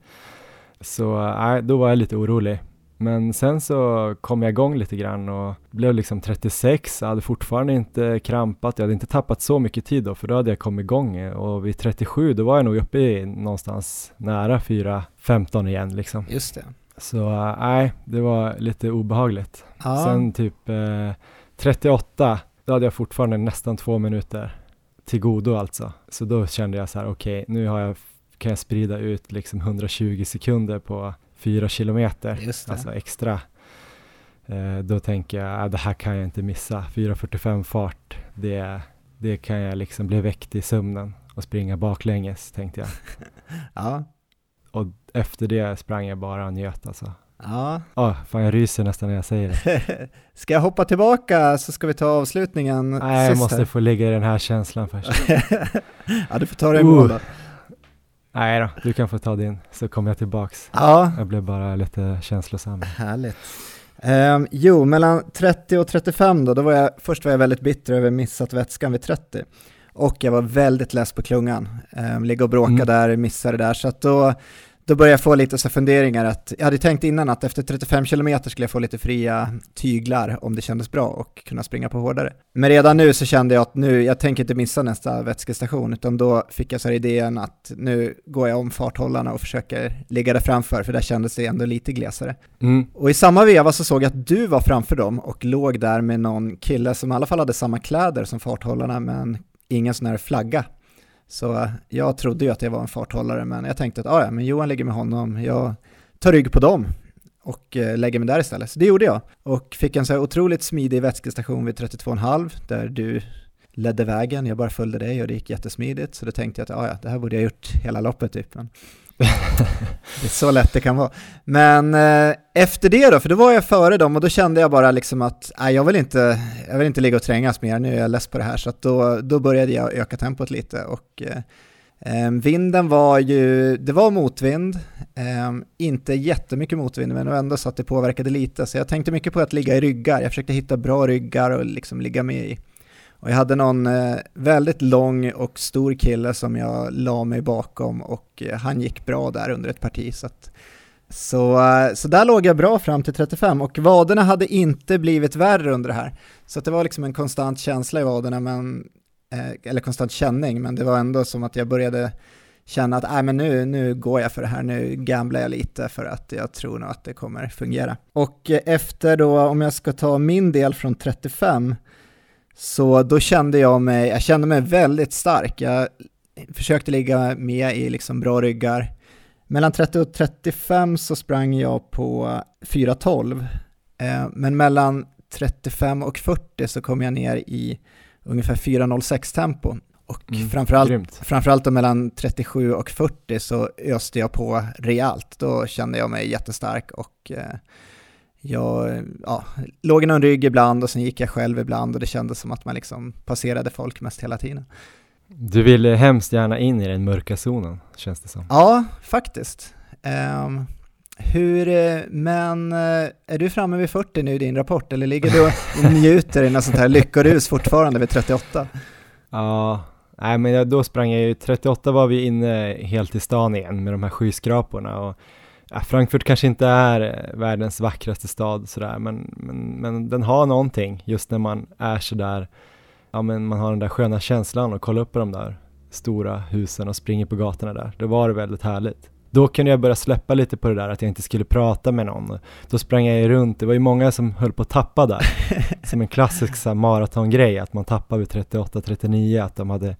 Så nej, då var jag lite orolig. Men sen så kom jag igång lite grann och blev liksom 36, jag hade fortfarande inte krampat, jag hade inte tappat så mycket tid då för då hade jag kommit igång och vid 37 då var jag nog uppe i någonstans nära 4.15 igen liksom. Just det. Så äh, nej, det var lite obehagligt. Ja, Sen typ eh, 38, då hade jag fortfarande nästan två minuter till godo alltså. Så då kände jag så här, okej, nu har jag, kan jag sprida ut liksom 120 sekunder på fyra kilometer, alltså extra. Eh, då tänker jag, äh, det här kan jag inte missa. 4.45 fart, det, det kan jag liksom bli väckt i sömnen och springa baklänges, tänkte jag. ja. Och efter det sprang jag bara och njöt alltså. ja. Ja, fan jag ryser nästan när jag säger det. ska jag hoppa tillbaka så ska vi ta avslutningen Nej, jag måste här. få ligga i den här känslan först. ja, du får ta det i mål då. Nej då, du kan få ta din, så kommer jag tillbaks. Ja, Jag blev bara lite känslosam. Härligt. Ehm, jo, mellan 30 och 35 då, då var jag, först var jag väldigt bitter över missat vätskan vid 30. Och jag var väldigt less på klungan. Um, ligga och bråka Mm. där, missa det där. Så att då, då började jag få lite så funderingar att, jag hade tänkt innan att efter 35 km skulle jag få lite fria tyglar om det kändes bra och kunna springa på hårdare. Men redan nu så kände jag att nu, jag tänker inte missa nästa vätskestation, utan då fick jag så här idén att nu går jag om farthållarna och försöker ligga där framför, för där kändes det ändå lite glesare. Mm. Och i samma veva så såg jag att du var framför dem och låg där med någon kille som i alla fall hade samma kläder som farthållarna men ingen sån här flagga. Så eh, jag trodde ju att jag var en farthållare men jag tänkte att ah, ja, men Johan ligger med honom, jag tar rygg på dem och eh, lägger mig där istället. Så det gjorde jag och fick en så här otroligt smidig vätskestation vid 32,5 där du ledde vägen, jag bara följde dig och det gick jättesmidigt så då tänkte jag att ah, ja, det här borde jag gjort hela loppet typ. Men det är så lätt det kan vara. Men eh, efter det då, för då var jag före dem och då kände jag bara liksom att nej, jag, vill inte, jag vill inte ligga och trängas mer, nu är jag less på det här. Så att då, då började jag öka tempot lite och eh, eh, vinden var ju, det var motvind, eh, inte jättemycket motvind men ändå så att det påverkade lite. Så jag tänkte mycket på att ligga i ryggar, jag försökte hitta bra ryggar och liksom ligga med i. Och jag hade någon eh, väldigt lång och stor kille som jag la mig bakom och eh, han gick bra där under ett parti. Så, att, så, eh, så där låg jag bra fram till 35 och vaderna hade inte blivit värre under det här. Så att det var liksom en konstant känsla i vaderna, men, eller konstant känning, men det var ändå som att jag började känna att äh, men nu, nu går jag för det här, nu gamblar jag lite för att jag tror nog att det kommer fungera. Och efter då, om jag ska ta min del från 35, så då kände jag mig, jag kände mig väldigt stark. Jag försökte ligga med i liksom bra ryggar. Mellan 30 och 35 så sprang jag på 4.12. Eh, men mellan 35 och 40 så kom jag ner i ungefär 4.06 tempo. Och Mm, framförallt, Grymt. framförallt mellan 37 och 40 så öste jag på rejält. Då kände jag mig jättestark och eh, jag ja, låg i någon rygg ibland och sen gick jag själv ibland och det kändes som att man liksom passerade folk mest hela tiden. Du ville hemskt gärna in i den mörka zonen, känns det som. Ja, faktiskt. Ehm, hur, men eh, är du framme vid 40 nu i din rapport eller ligger du och njuter i något sånt här lyckorus fortfarande vid 38? Ja, nej men då sprang jag ju, 38 var vi inne helt i stan igen med de här skyskraporna och ja, Frankfurt kanske inte är eh, världens vackraste stad sådär, men, men, men den har någonting just när man är sådär, ja men man har den där sköna känslan och kolla upp på de där stora husen och springer på gatorna där. Då var det väldigt härligt. Då kunde jag börja släppa lite på det där att jag inte skulle prata med någon. Då sprang jag ju runt, det var ju många som höll på att tappa där. som en klassisk maratongrej, att man tappar vid 38-39, att de hade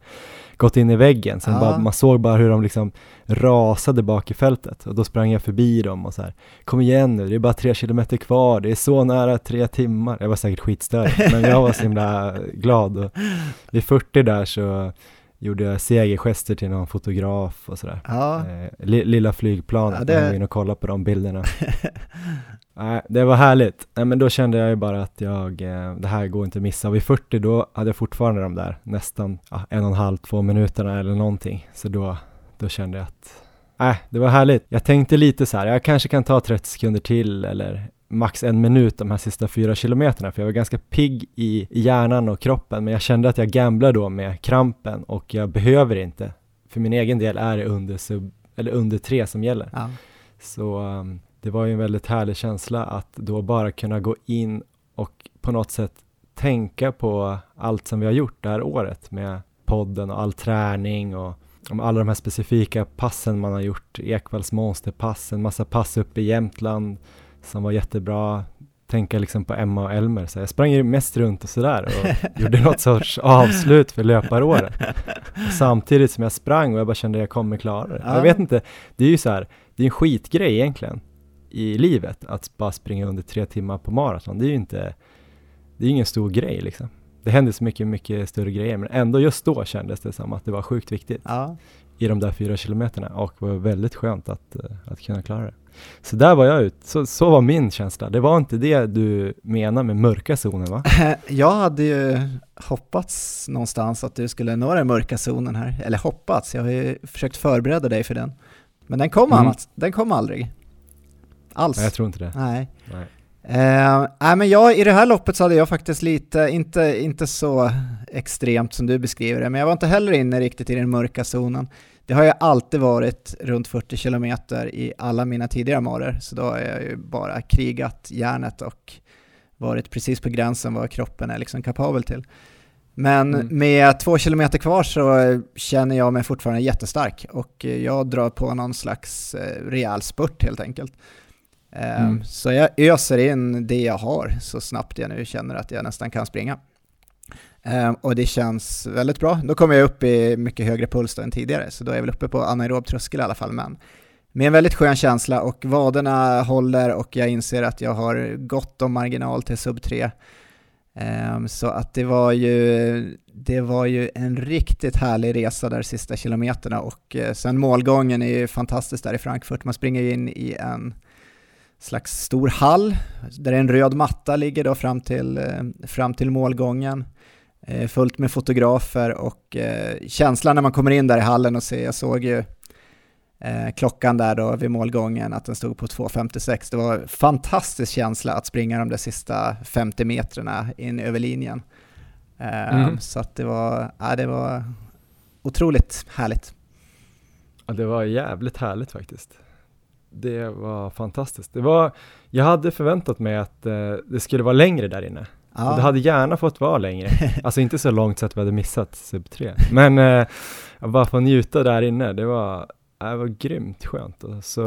gått in i väggen. Sen Ja. bara, man såg bara hur de liksom rasade bak i fältet och då sprang jag förbi dem och så här, kom igen nu, det är bara tre kilometer kvar, det är så nära tre timmar. Jag var säkert skitstörig, men jag var så himla glad. Och vid 40 där så gjorde jag segergester till någon fotograf och sådär. Ja, Eh, li, lilla flygplanet, Ja, det- jag var inne och kollade på de bilderna. Nej, det var härligt. Nej, men då kände jag ju bara att jag, eh, det här går inte att missa. Vid 40 då hade jag fortfarande de där nästan ja, en och en halv, två minuterna eller någonting. Så då, då kände jag att, nej, det var härligt. Jag tänkte lite så här, jag kanske kan ta 30 sekunder till eller max en minut de här sista fyra kilometerna, för jag var ganska pigg i hjärnan och kroppen, men jag kände att jag gamblade då med krampen och jag behöver inte. För min egen del är det under, sub, eller under tre som gäller. Ja. Så um, det var ju en väldigt härlig känsla att då bara kunna gå in och på något sätt tänka på allt som vi har gjort det här året med podden och all träning och om alla de här specifika passen man har gjort, Ekvalls monsterpass, en massa pass uppe i Jämtland som var jättebra, tänka liksom på Emma och Elmer, så jag sprang ju mest runt och sådär och gjorde något sorts avslut för löparåret. Samtidigt som jag sprang och jag bara kände att jag kommer klara det. Ja. Jag vet inte, det är ju så här, det är en skitgrej egentligen i livet att bara springa under tre timmar på maraton. Det är ju inte, det är ingen stor grej liksom. Det händer så mycket, mycket större grejer, men ändå just då kändes det som att det var sjukt viktigt Ja. i de där fyra kilometerna och det var väldigt skönt att, eh, att kunna klara det. Så där var jag ut, så, så var min känsla. Det var inte det du menar med mörka zonen va? Jag hade ju hoppats någonstans att du skulle nå den mörka zonen här, eller hoppats, jag har ju försökt förbereda dig för den. Men den kom, Mm. annat, den kom aldrig. Alls. Nej, jag tror inte det. Nej. Nej. Eh, nej men jag, i det här loppet så hade jag faktiskt lite, inte, inte så extremt som du beskriver det, men jag var inte heller inne riktigt i den mörka zonen. Det har jag alltid varit runt 40 kilometer i alla mina tidigare marer, så då har jag ju bara krigat järnet och varit precis på gränsen vad kroppen är liksom kapabel till. Men Mm. med två kilometer kvar så känner jag mig fortfarande jättestark och jag drar på någon slags eh, rejäl spurt helt enkelt. Eh, Mm. Så jag öser in det jag har så snabbt jag nu känner att jag nästan kan springa. Eh, Och det känns väldigt bra. Då kommer jag upp i mycket högre puls då än tidigare, så då är jag väl uppe på anaerob tröskel i alla fall. Men med en väldigt skön känsla och vaderna håller och jag inser att jag har gott om marginal till sub 3. Ehm, Så att det var, ju, det var ju en riktigt härlig resa där sista kilometerna och eh, sen målgången är ju fantastisk där i Frankfurt. Man springer ju in i en slags stor hall där en röd matta ligger då fram till, eh, fram till målgången. Eh, Fullt med fotografer och eh, känslan när man kommer in där i hallen och ser, jag såg ju klockan där då vid målgången att den stod på 2.56. Det var en fantastisk känsla att springa de där sista 50 metrarna in över linjen. Mm. Så att det var, ja, det var otroligt härligt. Ja, det var jävligt härligt faktiskt. Det var fantastiskt. Det var, jag hade förväntat mig att eh, det skulle vara längre där inne. Ja. Det hade gärna fått vara längre. Alltså inte så långt så att vi hade missat sub 3. Men eh, bara få njuta där inne, det var, ja, det var grymt skönt. Så,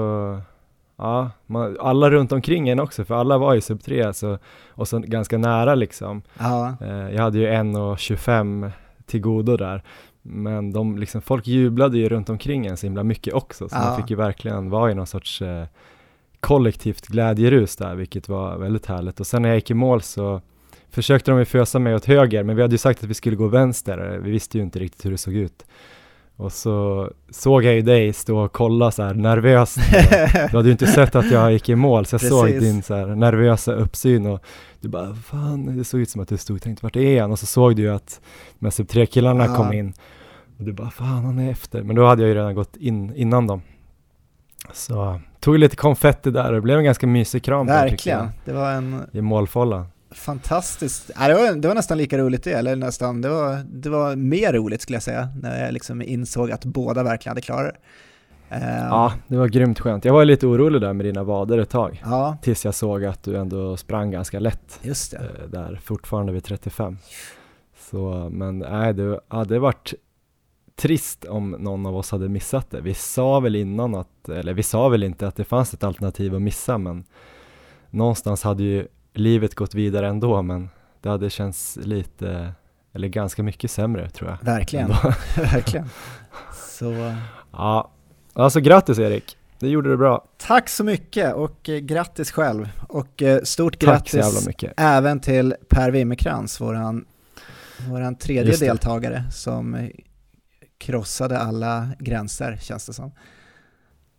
ja, man, alla runt omkring en också, för alla var i sub 3 så, och så ganska nära liksom. ja. Eh, jag hade ju 1,25 till godo där. Men de, liksom, folk jublade ju runt omkring en så himla mycket också, så Ja. man fick ju verkligen vara i någon sorts eh, kollektivt glädjerus där, vilket var väldigt härligt. Och sen när jag gick i mål så försökte de ju fösa mig åt höger, men vi hade ju sagt att vi skulle gå vänster, vi visste ju inte riktigt hur det såg ut. Och så såg jag ju dig stå och kolla så här nervöst. Du hade ju inte sett att jag gick i mål, så jag såg Precis. din så här nervösa uppsyn och du bara, fan, det såg ut som att du stod och tänkte, vart är han? Och så såg du ju att de här sub 3-killarna Ja. kom in. Och du bara, fan han är efter. Men då hade jag ju redan gått in innan dem. Så tog lite konfetti där och det blev en ganska mysig kram Verkligen. Det var en jag, I målfållan. fantastisk, ja, det, var, det var nästan lika roligt det, eller nästan, det var, det var mer roligt skulle jag säga, när jag liksom insåg att båda verkligen hade klarat det. Eh, Ja, det var grymt skönt. Jag var lite orolig där med dina vader ett tag. ja, Tills jag såg att du ändå sprang ganska lätt. just det. eh, där fortfarande vid 35. Så, men nej, det hade varit trist om någon av oss hade missat det. Vi sa väl innan att, eller vi sa väl inte att det fanns ett alternativ att missa, men någonstans hade ju livet gått vidare ändå, men det hade känts lite, eller ganska mycket sämre tror jag. Verkligen, verkligen. Så Ja, alltså grattis Erik, det gjorde du bra. tack så mycket och eh, grattis själv. Och eh, stort Tack så jävla grattis mycket. även till Per Wimmerkrans, våran, våran tredje deltagare som eh, krossade alla gränser känns det som.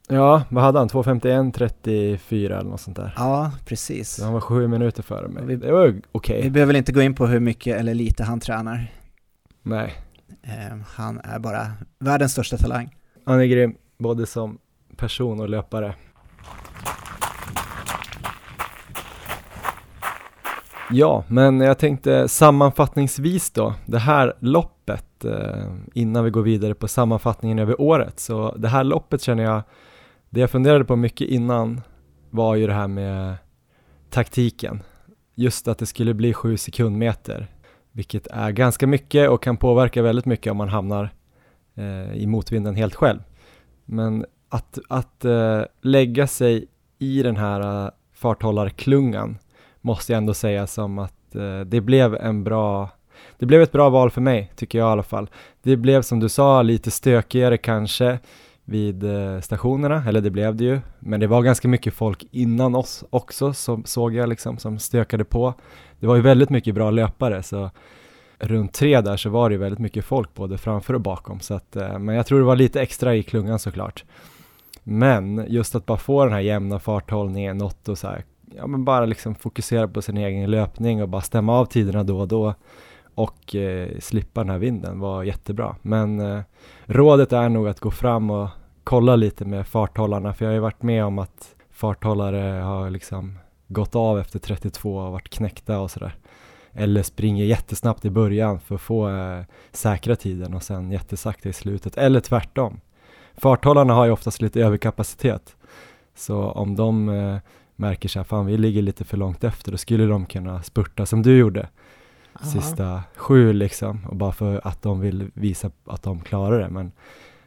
Ja, vad hade han? 2.51, 34 eller något sånt där. Ja, precis. Så han var sju minuter före mig. Vi- det var okej. Vi behöver väl inte gå in på hur mycket eller lite han tränar. Nej, Eh, han är bara världens största talang. han är grym, både som person och löpare. Ja, men jag tänkte sammanfattningsvis då, det här loppet, eh, innan vi går vidare på sammanfattningen över året, så det här loppet känner jag, det jag funderade på mycket innan var ju det här med taktiken. Just att det skulle bli sju sekundmeter, vilket är ganska mycket och kan påverka väldigt mycket om man hamnar eh, i motvinden helt själv. Men att, att eh, lägga sig i den här eh, farthållarklungan måste jag ändå säga som att eh, det blev en bra det blev ett bra val för mig, tycker jag i alla fall. Det blev som du sa lite stökigare kanske vid eh, stationerna, eller det blev det ju, men det var ganska mycket folk innan oss också, som såg jag liksom, som stökade på. Det var ju väldigt mycket bra löpare, så runt tre där så var det ju väldigt mycket folk både framför och bakom, så att, eh, men jag tror det var lite extra i klungan såklart. Men just att bara få den här jämna farthållningen, något och så här, ja men bara liksom fokusera på sin egen löpning och bara stämma av tiderna då och då och eh, slippa den här vinden var jättebra. Men eh, rådet är nog att gå fram och kolla lite med farthållarna, för jag har ju varit med om att farthållare har liksom gått av efter 32 och varit knäckta och sådär. Eller springer jättesnabbt i början för att få eh, säkra tiden och sen jättesakta i slutet, eller tvärtom. Farthållarna har ju oftast lite överkapacitet, så om de eh, märker sig, fan vi ligger lite för långt efter, då skulle de kunna spurta som du gjorde sista sju liksom, och bara för att de vill visa att de klarar det. Men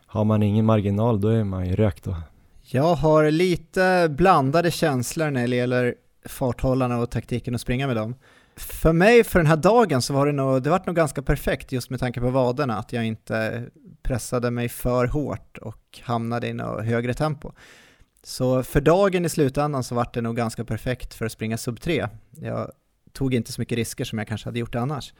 har man ingen marginal, då är man ju rökt då. Jag har lite blandade känslor när det gäller farthållarna och taktiken att springa med dem. För mig, för den här dagen, så var det nog, det var nog ganska perfekt just med tanke på vaderna, att jag inte pressade mig för hårt och hamnade i något högre tempo. Så för dagen i slutändan så var det nog ganska perfekt för att springa sub 3. Jag tog inte så mycket risker som jag kanske hade gjort annars.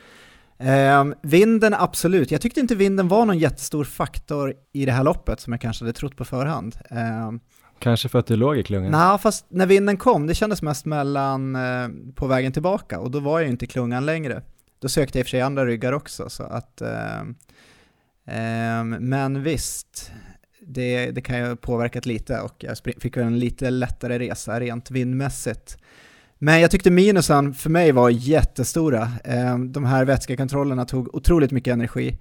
Ehm, vinden, absolut. Jag tyckte inte vinden var någon jättestor faktor i det här loppet som jag kanske hade trott på förhand. Ehm, Kanske för att du låg i klungan? Nej, fast när vinden kom, det kändes mest mellan eh, på vägen tillbaka och då var jag ju inte i klungan längre. Då sökte jag i och för sig andra ryggar också, så att... ehm, ehm, men visst, det, det kan ju ha påverkat lite och jag fick väl en lite lättare resa rent vindmässigt. Men jag tyckte minusen för mig var jättestora. Eh, de här vätskekontrollerna tog otroligt mycket energi.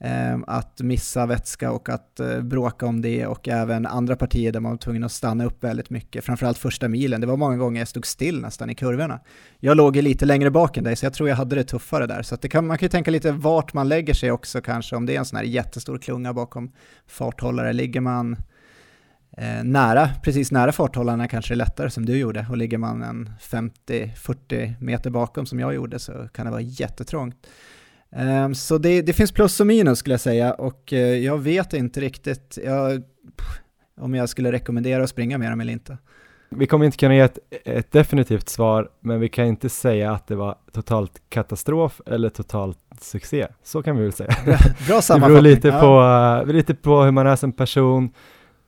Eh, att missa vätska och att eh, bråka om det och även andra partier där man var tvungen att stanna upp väldigt mycket. Framförallt första milen, det var många gånger jag stod still nästan i kurvorna. Jag låg ju lite längre bak än dig så jag tror jag hade det tuffare där. Så att det kan, man kan ju tänka lite vart man lägger sig också kanske, om det är en sån här jättestor klunga bakom farthållare. Ligger man nära, precis nära farthållarna kanske är lättare som du gjorde och ligger man en 50-40 meter bakom som jag gjorde så kan det vara jättetrångt. Ehm, Så det, det finns plus och minus skulle jag säga och eh, jag vet inte riktigt jag, om jag skulle rekommendera att springa med dem eller inte. Vi kommer inte kunna ge ett, ett definitivt svar, men vi kan inte säga att det var totalt katastrof eller totalt succé. Så kan vi väl säga. Bra, bra Det beror sammanfattning. lite, Ja. på, uh, lite på hur man är som person,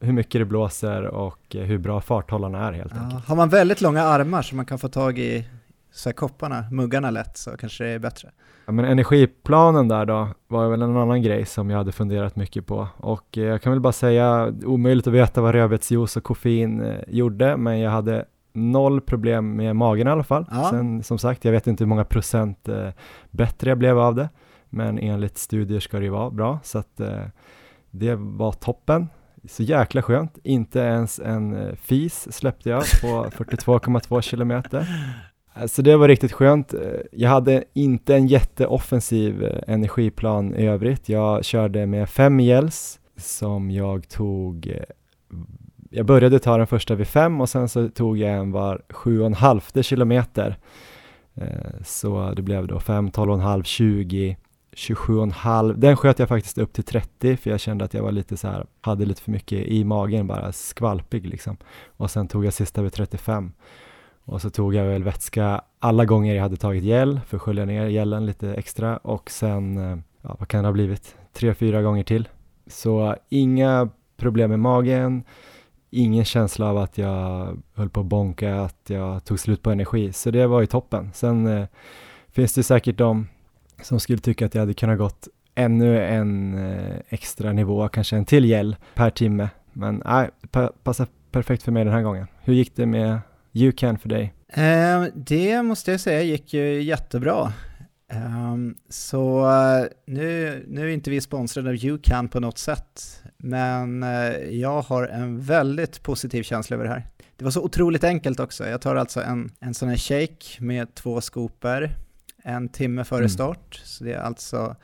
hur mycket det blåser och eh, hur bra farthållarna är helt Ja, enkelt. har man väldigt långa armar så man kan få tag i så här kopparna, muggarna lätt så kanske det är bättre. Ja, men energiplanen där då var väl en annan grej som jag hade funderat mycket på och eh, jag kan väl bara säga omöjligt att veta vad rödbetsjuice och koffein eh, gjorde men jag hade noll problem med magen i alla fall. Ja. Sen som sagt, jag vet inte hur många procent eh, bättre jag blev av det men enligt studier ska det ju vara bra så att eh, det var toppen. Så jäkla skönt, inte ens en eh, fis släppte jag på 42,2 kilometer. Så det var riktigt skönt. Eh, Jag hade inte en jätteoffensiv eh, energiplan i övrigt. Jag körde med fem gels som jag tog jag började ta den första vid fem och sen så tog jag en var sju och en halvte kilometer. Så det blev då fem, tolv och en halv, 20, 27 och en halv. Den sköt jag faktiskt upp till 30 för jag kände att jag var lite så här, hade lite för mycket i magen bara, skvalpig liksom. Och sen tog jag sista vid 35. Och så tog jag väl vätska alla gånger jag hade tagit gel för att skölja ner gelen lite extra och sen, eh, ja, vad kan det ha blivit, tre, fyra gånger till. Så inga problem med magen, ingen känsla av att jag höll på att bonka, att jag tog slut på energi, så det var ju toppen. Sen eh, finns det säkert de som skulle tycka att jag hade kunnat gått ännu en eh, extra nivå, kanske en till gel per timme. Men nej, pa passar perfekt för mig den här gången. Hur gick det med UCAN för dig? Eh, det måste jag säga gick ju jättebra. Um, så eh, nu, nu är inte vi sponsrade av YouCan på något sätt, men uh, jag har en väldigt positiv känsla över det här. Det var så otroligt enkelt också. Jag tar alltså en, en sån här shake med två skopor en timme före mm. start. Så det är alltså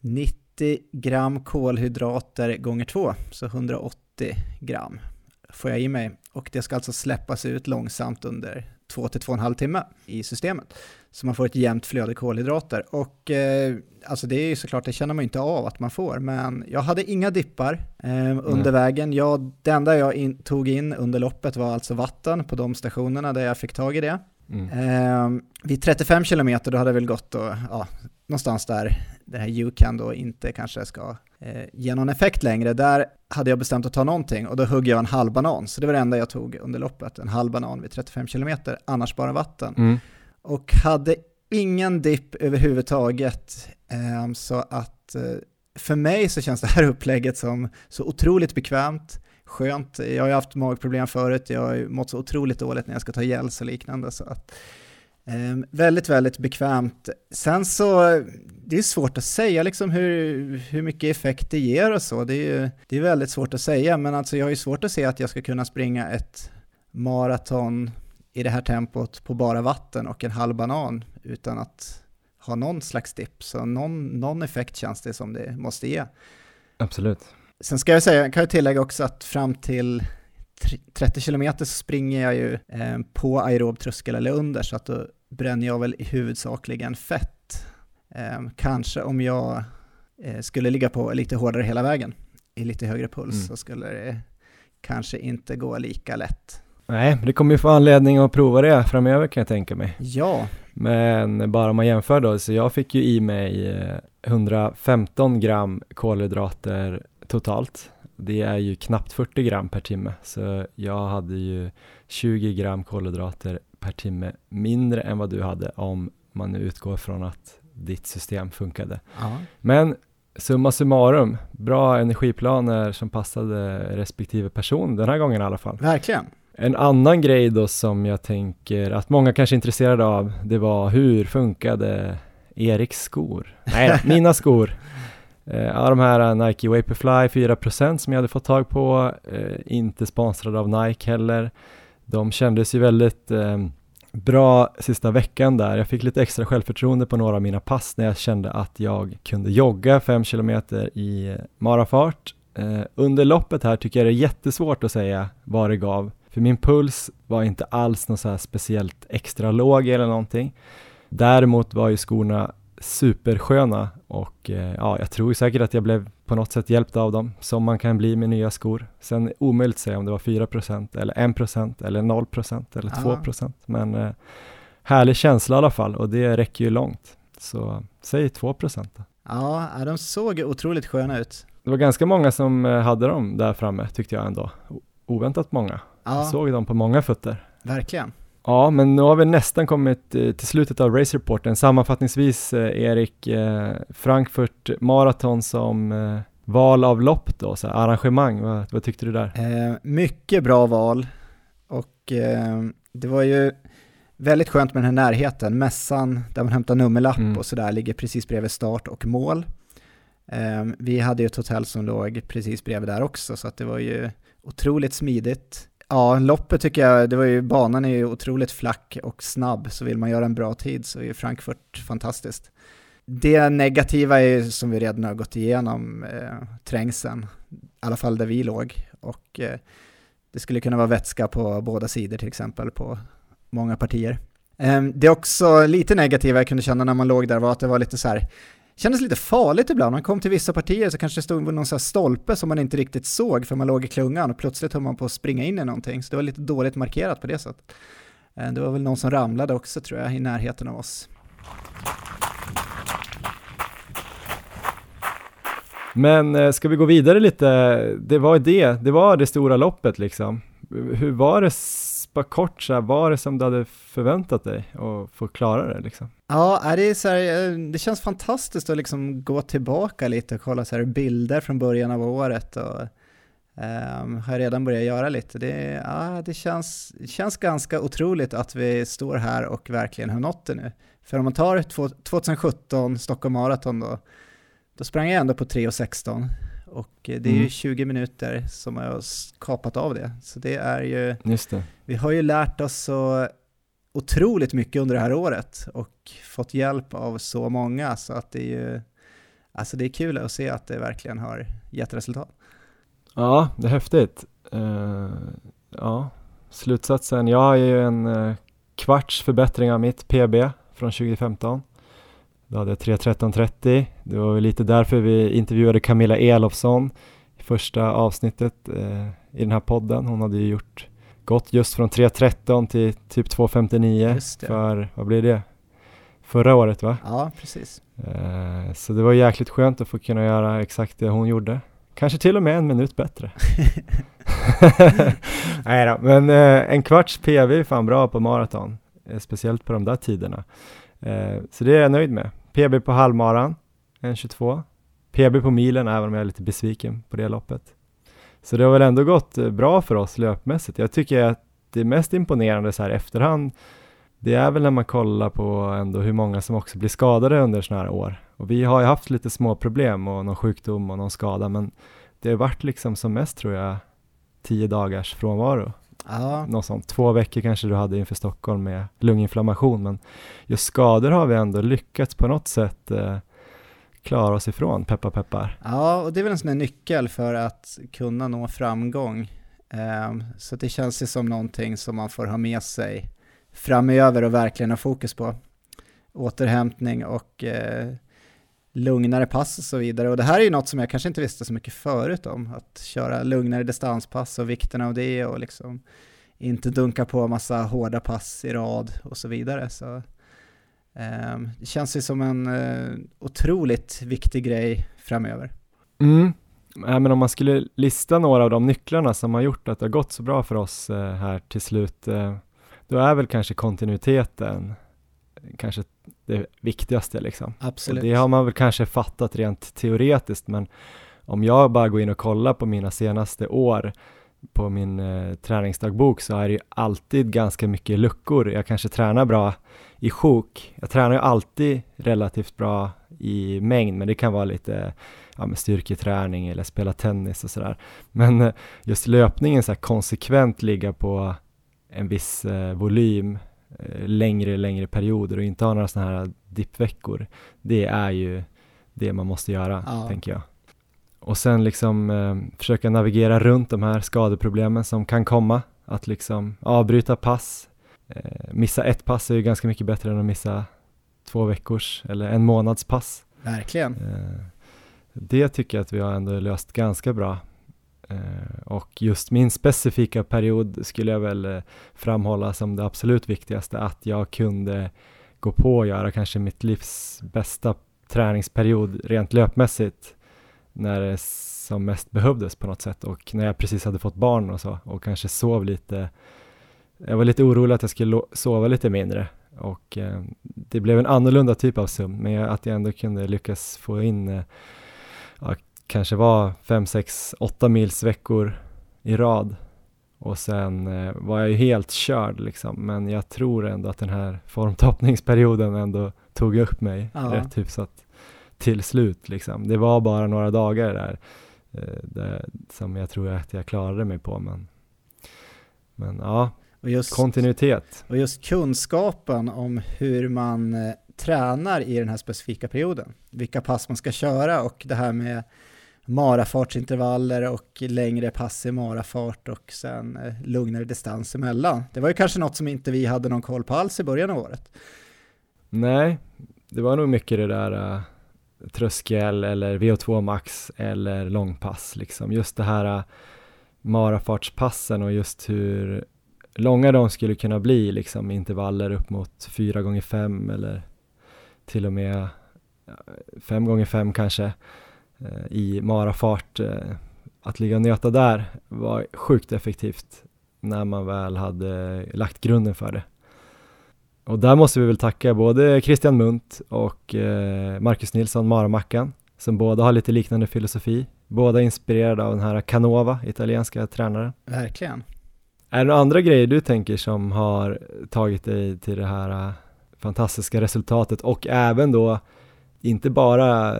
90 gram kolhydrater gånger två, så 180 gram får jag i mig. Och det ska alltså släppas ut långsamt under 2-2,5 timme i systemet. Så man får ett jämnt flöde kolhydrater. Och eh, alltså det är ju såklart, det känner man ju inte av att man får. Men jag hade inga dippar eh, under mm. vägen. Jag, det enda jag in, tog in under loppet var alltså vatten på de stationerna där jag fick tag i det. Mm. Eh, vid 35 kilometer då hade det väl gått då, ja, någonstans där det här Yucan då inte kanske ska eh, ge någon effekt längre. Där hade jag bestämt att ta någonting och då högg jag en halv banan. Så det var det enda jag tog under loppet, en halv banan vid 35 kilometer, annars bara vatten. Mm. Och hade ingen dipp överhuvudtaget. Eh, så att eh, för mig så känns det här upplägget som så otroligt bekvämt skönt. Jag har ju haft magproblem förut, jag har ju mått så otroligt dåligt när jag ska ta gels och liknande. Så att, eh, väldigt, väldigt bekvämt. Sen så, det är svårt att säga liksom hur, hur mycket effekt det ger och så. Det är ju det är väldigt svårt att säga, men alltså jag har ju svårt att se att jag ska kunna springa ett maraton i det här tempot på bara vatten och en halv banan utan att ha någon slags dipp. Så någon, någon effekt känns det som det måste ge. Absolut. Sen ska jag säga, kan jag tillägga också att fram till 30 km så springer jag ju eh, på aerob tröskel eller under, så att då bränner jag väl huvudsakligen fett. Eh, kanske om jag eh, skulle ligga på lite hårdare hela vägen, i lite högre puls, mm. så skulle det kanske inte gå lika lätt. Nej, det kommer ju få anledning att prova det framöver kan jag tänka mig. Ja. Men bara om man jämför då, så jag fick ju i mig 115 eh, gram kolhydrater totalt. Det är ju knappt 40 gram per timme, så jag hade ju 20 gram kolhydrater per timme mindre än vad du hade om man nu utgår från att ditt system funkade. Aha. Men summa summarum, bra energiplaner som passade respektive person den här gången i alla fall. Verkligen. En annan grej då som jag tänker att många kanske är intresserade av, det var hur funkade Eriks skor? Nej, mina skor. Eh, ja, de här eh, Nike Vaporfly 4% som jag hade fått tag på, eh, inte sponsrade av Nike heller. De kändes ju väldigt eh, bra sista veckan där. Jag fick lite extra självförtroende på några av mina pass när jag kände att jag kunde jogga 5 km i eh, marafart. Eh, under loppet här tycker jag det är jättesvårt att säga vad det gav, för min puls var inte alls något så här speciellt extra låg eller någonting. Däremot var ju skorna supersköna och eh, ja, jag tror säkert att jag blev på något sätt hjälpt av dem, som man kan bli med nya skor. Sen omöjligt att säga om det var 4% eller 1% eller 0% eller ja. 2% men eh, härlig känsla i alla fall och det räcker ju långt. Så säg 2% då. Ja, de såg otroligt sköna ut. Det var ganska många som eh, hade dem där framme tyckte jag ändå. Oväntat många. Ja. Jag såg dem på många fötter. Verkligen. Ja, men nu har vi nästan kommit eh, till slutet av Race Reporten. Sammanfattningsvis, eh, Erik, eh, Frankfurt Marathon som val av lopp då, så arrangemang, vad, vad, tyckte du där? Eh, mycket bra val och eh, det var ju väldigt skönt med den här närheten. Mässan där man hämtar nummerlapp mm. och sådär ligger precis bredvid start och mål. Eh, vi hade ju ett hotell som låg precis bredvid där också så att det var ju otroligt smidigt. Ja, loppet tycker jag, det var ju, banan är ju otroligt flack och snabb, så vill man göra en bra tid så är ju Frankfurt fantastiskt. Det negativa är ju som vi redan har gått igenom, eh, trängseln, i alla fall där vi låg. Och eh, det skulle kunna vara vätska på båda sidor till exempel på många partier. Eh, det är också lite negativa jag kunde känna när man låg där var att det var lite så här, kändes lite farligt ibland. Man kom till vissa partier så kanske det stod någon så här stolpe som man inte riktigt såg för man låg i klungan och plötsligt höll man på att springa in i någonting. Så det var lite dåligt markerat på det sättet. Eh, det var väl någon som ramlade också tror jag i närheten av oss. Men eh, ska vi gå vidare lite? Det var det, det var det stora loppet liksom. Hur var det, bara kort så här, var det som du hade förväntat dig att få klara det liksom? Ja, det, är så här, eh, det känns fantastiskt att liksom gå tillbaka lite och kolla så här bilder från början av året och um, har redan börjat göra lite. Det, ja, det känns, känns ganska otroligt att vi står här och verkligen har nått det nu. För om man tar 2017 Stockholm Marathon då, då sprang jag ändå på 3.16 och det är mm. ju 20 minuter som jag har kapat av det. Så det är ju, Just det. vi har ju lärt oss så otroligt mycket under det här året och fått hjälp av så många så att det är ju, alltså det är kul att se att det verkligen har gett resultat. Ja, det är häftigt. Uh, ja, slutsatsen, jag är ju en uh, kvarts förbättring av mitt PB från 2015. Då hade jag 3.13.30. Det var lite därför vi intervjuade Camilla Elofsson i första avsnittet uh, i den här podden. Hon hade ju gjort gått just från 3.13 till typ 2.59 för, vad blir det? Förra året va? Ja, precis. så det var jäkligt skönt att få kunna göra exakt det hon gjorde. Kanske till och med en minut bättre. Nej då, men eh, en kvarts PV är fan bra på maraton, eh, speciellt på de där tiderna. Eh, så det är jag nöjd med. PB på halvmaran, 1.22. PB på milen, även om jag är lite besviken på det loppet. Så det har väl ändå gått eh, bra för oss löpmässigt. Jag tycker att det mest imponerande så här efterhand, det är väl när man kollar på ändå hur många som också blir skadade under sådana här år. Och vi har ju haft lite små problem och någon sjukdom och någon skada, men det har varit liksom som mest tror jag tio dagars frånvaro. Ja. Något sånt. Två veckor kanske du hade inför Stockholm med lunginflammation, men just skador har vi ändå lyckats på något sätt eh, klara oss ifrån, peppar peppar. Ja, och det är väl en sån här nyckel för att kunna nå framgång. Um, så det känns ju som någonting som man får ha med sig framöver och verkligen ha fokus på. Återhämtning och uh, lugnare pass och så vidare. Och det här är ju något som jag kanske inte visste så mycket förut om, att köra lugnare distanspass och vikten av det och liksom inte dunka på massa hårda pass i rad och så vidare. Så eh, det känns ju som en eh, otroligt viktig grej framöver. Mm. Äh, men om man skulle lista några av de nycklarna som har gjort att det har gått så bra för oss eh, här till slut, eh, då är väl kanske kontinuiteten eh, kanske det viktigaste liksom. Absolut. Och det har man väl kanske fattat rent teoretiskt, men om jag bara går in och kollar på mina senaste år på min eh, träningsdagbok så är det ju alltid ganska mycket luckor. Jag kanske tränar bra i sjok. Jag tränar ju alltid relativt bra i mängd, men det kan vara lite ja, med styrketräning eller spela tennis och sådär. Men eh, just löpningen så här konsekvent ligga på en viss eh, volym längre, längre perioder och inte ha några sådana här dippveckor. Det är ju det man måste göra, ja. tänker jag. Och sen liksom eh, försöka navigera runt de här skadeproblemen som kan komma. Att liksom avbryta pass. Eh, missa ett pass är ju ganska mycket bättre än att missa två veckors eller en månads pass. Verkligen. Eh, det tycker jag att vi har ändå löst ganska bra. Eh, och just min specifika period skulle jag väl eh, framhålla som det absolut viktigaste, att jag kunde gå på och göra kanske mitt livs bästa träningsperiod rent löpmässigt när det som mest behövdes på något sätt och när jag precis hade fått barn och så och kanske sov lite. Jag var lite orolig att jag skulle sova lite mindre och eh, det blev en annorlunda typ av sömn, men att jag ändå kunde lyckas få in eh, kanske var fem, sex, åtta mils veckor i rad och sen eh, var jag ju helt körd liksom, men jag tror ändå att den här formtoppningsperioden ändå tog upp mig ja. rätt hyfsat till slut liksom. Det var bara några dagar där, eh, där som jag tror att jag klarade mig på, men, men ja, och just, kontinuitet. Och just kunskapen om hur man eh, tränar i den här specifika perioden, vilka pass man ska köra och det här med marafartsintervaller och längre pass i marafart och sen eh, lugnare distans emellan. Det var ju kanske något som inte vi hade någon koll på alls i början av året. Nej, det var nog mycket det där uh, tröskel eller VO2 max eller långpass liksom. Just det här uh, marafartspassen och just hur långa de skulle kunna bli liksom intervaller upp mot 4 gånger 5 eller till och med 5 gånger 5 kanske i marafart. Eh, att ligga och nöta där var sjukt effektivt när man väl hade lagt grunden för det. Och där måste vi väl tacka både Christian Munt och eh, Marcus Nilsson, Maramackan, som båda har lite liknande filosofi. Båda inspirerade av den här Canova, italienska tränaren. Verkligen. Är det några andra grejer du tänker som har tagit dig till det här fantastiska resultatet och även då inte bara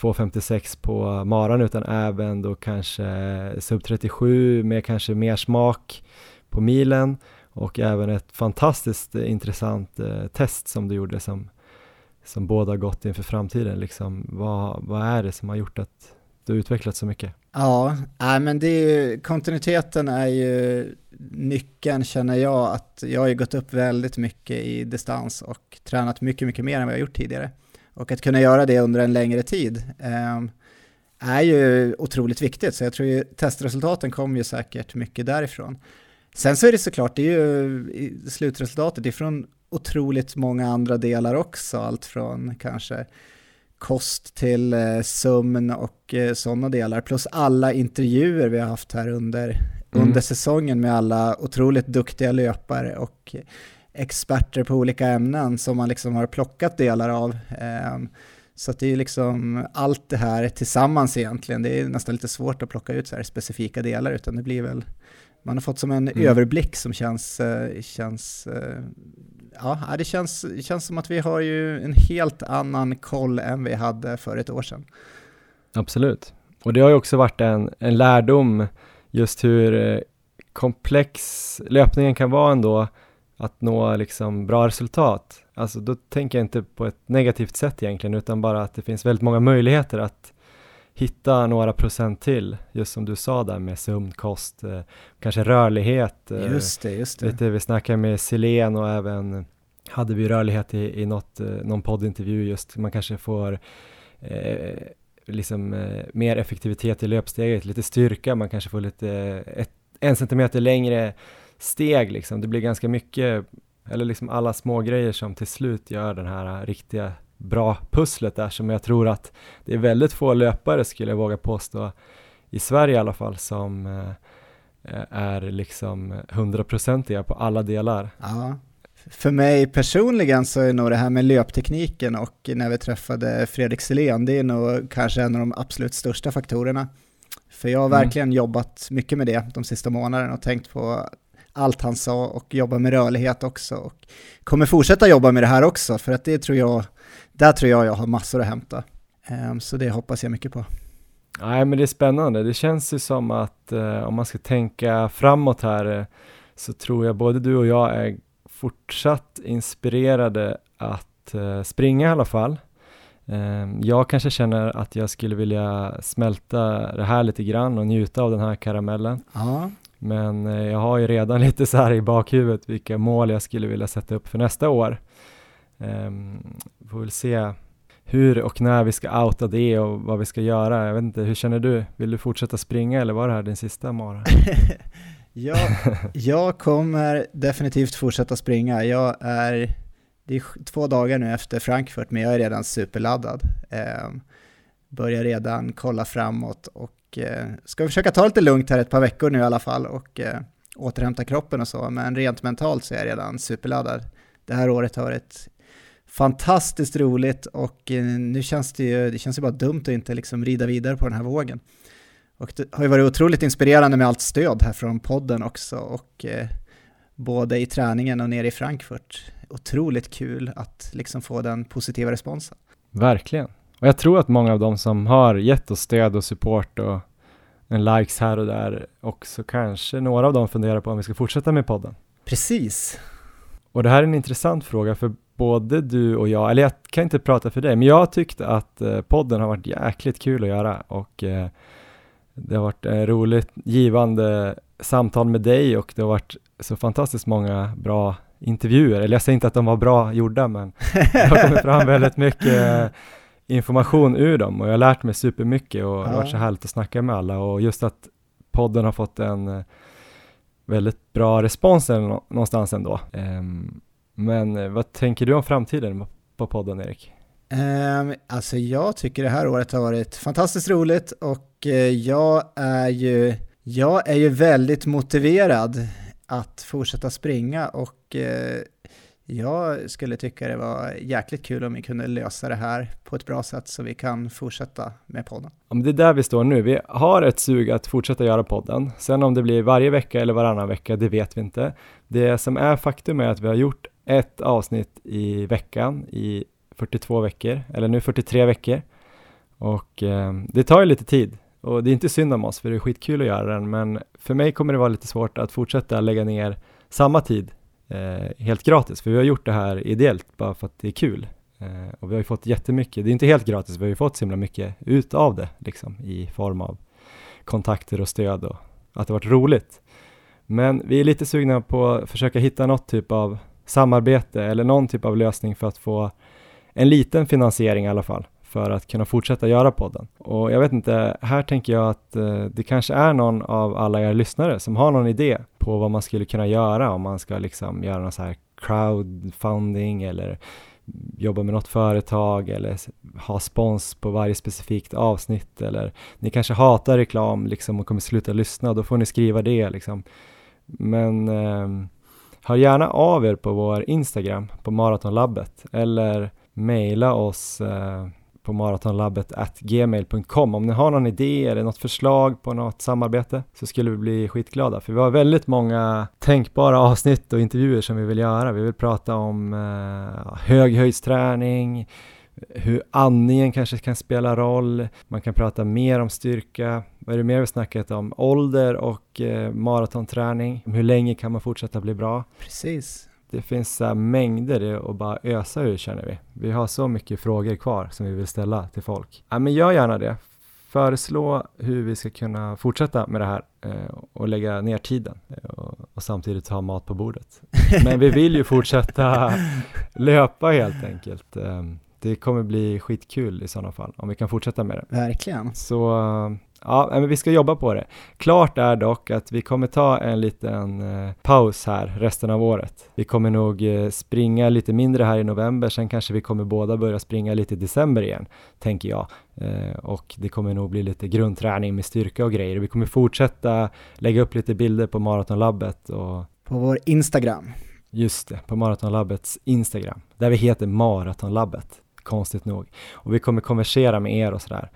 2.56 på maran utan även då kanske sub 37 med kanske mer smak på milen och även ett fantastiskt intressant eh, test som du gjorde som, som båda gått inför framtiden. Liksom, vad, vad är det som har gjort att du har utvecklats så mycket? Ja, äh, men det är ju, kontinuiteten är ju nyckeln känner jag att jag har ju gått upp väldigt mycket i distans och tränat mycket, mycket mer än vad jag gjort tidigare. Och att kunna göra det under en längre tid eh, är ju otroligt viktigt, så jag tror ju testresultaten kommer ju säkert mycket därifrån. Sen så är det såklart, det är ju slutresultatet ifrån otroligt många andra delar också, allt från kanske kost till eh, sömn och eh, sådana delar, plus alla intervjuer vi har haft här under, mm. under säsongen med alla otroligt duktiga löpare och experter på olika ämnen som man liksom har plockat delar av. Eh, så det är liksom allt det här tillsammans egentligen, det är nästan lite svårt att plocka ut så här specifika delar, utan det blir väl, man har fått som en mm. överblick som känns, eh, känns eh, ja, det känns, känns som att vi har ju en helt annan koll än vi hade för ett år sedan. Absolut. Och det har ju också varit en, en lärdom just hur eh, komplex löpningen kan vara ändå att nå liksom bra resultat. Alltså då tänker jag inte på ett negativt sätt egentligen utan bara att det finns väldigt många möjligheter att hitta några procent till, just som du sa där med sömn, kost, eh, kanske rörlighet. Eh, just det, just det. Lite, vi snackade med Selen och även hade vi rörlighet i, i något, eh, någon poddintervju just, man kanske får eh, liksom eh, mer effektivitet i löpsteget, lite styrka, man kanske får lite, ett, en centimeter längre steg liksom, det blir ganska mycket, eller liksom alla små grejer som till slut gör den här riktiga bra pusslet där som jag tror att det är väldigt få löpare skulle jag våga påstå i Sverige i alla fall som eh, är liksom hundraprocentiga på alla delar. Ja. För mig personligen så är nog det här med löptekniken och när vi träffade Fredrik Selén, det är nog kanske en av de absolut största faktorerna. För jag har mm. verkligen jobbat mycket med det de sista månaderna och tänkt på allt han sa och jobba med rörlighet också. Och kommer fortsätta jobba med det här också för att det tror jag där tror jag jag har massor att hämta. Um, så det hoppas jag mycket på. Nej men det är spännande. Det känns ju som att uh, om man ska tänka framåt här uh, så tror jag både du och jag är fortsatt inspirerade att uh, springa i alla fall. Ehm, jag kanske känner att jag skulle vilja smälta det här lite grann och njuta av den här karamellen. Ja. Men eh, jag har ju redan lite så här i bakhuvudet vilka mål jag skulle vilja sätta upp för nästa år. Um, får väl se hur och när vi ska outa det och vad vi ska göra. Jag vet inte, hur känner du? Vill du fortsätta springa eller var det här din sista mara? jag, jag kommer definitivt fortsätta springa. Jag är, det är två dagar nu efter Frankfurt, men jag är redan superladdad. Eh, börjar redan kolla framåt och eh, ska försöka ta lite lugnt här ett par veckor nu i alla fall och eh, återhämta kroppen och så, men rent mentalt så är jag redan superladdad. Det här året har varit fantastiskt roligt och eh, nu känns det ju, det känns ju bara dumt att inte liksom rida vidare på den här vågen. Och det har ju varit otroligt inspirerande med allt stöd här från podden också och eh, både i träningen och nere i Frankfurt. Otroligt kul att liksom få den positiva responsen. Verkligen. Och jag tror att många av dem som har gett oss stöd och support och en likes här och där också kanske några av dem funderar på om vi ska fortsätta med podden. Precis. Och det här är en intressant fråga för både du och jag, eller jag kan inte prata för dig, men jag tyckte att eh, podden har varit jäkligt kul att göra och eh, det har varit en roligt givande samtal med dig och det har varit så fantastiskt många bra intervjuer, eller jag säger inte att de var bra gjorda, men det har kommit fram väldigt mycket information ur dem och jag har lärt mig supermycket och det har varit så härligt att snacka med alla och just att podden har fått en eh, väldigt bra respons någonstans ändå. Um, men eh, vad tänker du om framtiden på podden Erik? Um, alltså jag tycker det här året har varit fantastiskt roligt och uh, jag är ju, jag är ju väldigt motiverad att fortsätta springa och jag skulle tycka det var jäkligt kul om vi kunde lösa det här på ett bra sätt så vi kan fortsätta med podden. Ja, men det är där vi står nu. Vi har ett sug att fortsätta göra podden. Sen om det blir varje vecka eller varannan vecka, det vet vi inte. Det som är faktum är att vi har gjort ett avsnitt i veckan i 42 veckor, eller nu 43 veckor. Och eh, det tar ju lite tid och det är inte synd om oss för det är skitkul att göra den, men för mig kommer det vara lite svårt att fortsätta lägga ner samma tid Eh, helt gratis, för vi har gjort det här ideellt bara för att det är kul. Eh, och vi har ju fått jättemycket, det är inte helt gratis, vi har ju fått så himla mycket ut av det liksom i form av kontakter och stöd och att det varit roligt. Men vi är lite sugna på att försöka hitta något typ av samarbete eller någon typ av lösning för att få en liten finansiering i alla fall för att kunna fortsätta göra podden. Och jag vet inte, här tänker jag att eh, det kanske är någon av alla er lyssnare som har någon idé på vad man skulle kunna göra om man ska liksom göra någon så här crowdfunding eller jobba med något företag eller ha spons på varje specifikt avsnitt eller ni kanske hatar reklam liksom och kommer sluta lyssna, då får ni skriva det liksom. Men eh, hör gärna av er på vår Instagram på Maratonlabbet eller mejla oss eh, på maratonlabbet gmail.com om ni har någon idé eller något förslag på något samarbete så skulle vi bli skitglada för vi har väldigt många tänkbara avsnitt och intervjuer som vi vill göra. Vi vill prata om eh, höghöjdsträning, hur andningen kanske kan spela roll, man kan prata mer om styrka, vad är det mer vi snackat om? Ålder och eh, maratonträning, hur länge kan man fortsätta bli bra? Precis det finns uh, mängder att bara ösa ur känner vi. Vi har så mycket frågor kvar som vi vill ställa till folk. Ja, men gör gärna det. Föreslå hur vi ska kunna fortsätta med det här eh, och lägga ner tiden eh, och, och, samtidigt ha mat på bordet. Men vi vill ju fortsätta löpa helt enkelt. Eh, det kommer bli skitkul i sådana fall om vi kan fortsätta med det. Verkligen. Så Ja, men vi ska jobba på det. Klart är dock att vi kommer ta en liten eh, paus här resten av året. Vi kommer nog eh, springa lite mindre här i november, sen kanske vi kommer båda börja springa lite i december igen, tänker jag. Eh, och det kommer nog bli lite grundträning med styrka och grejer. Vi kommer fortsätta lägga upp lite bilder på Maratonlabbet och på vår Instagram. Just det, på Maratonlabbets Instagram, där vi heter Maratonlabbet, konstigt nog. Och vi kommer konversera med er och sådär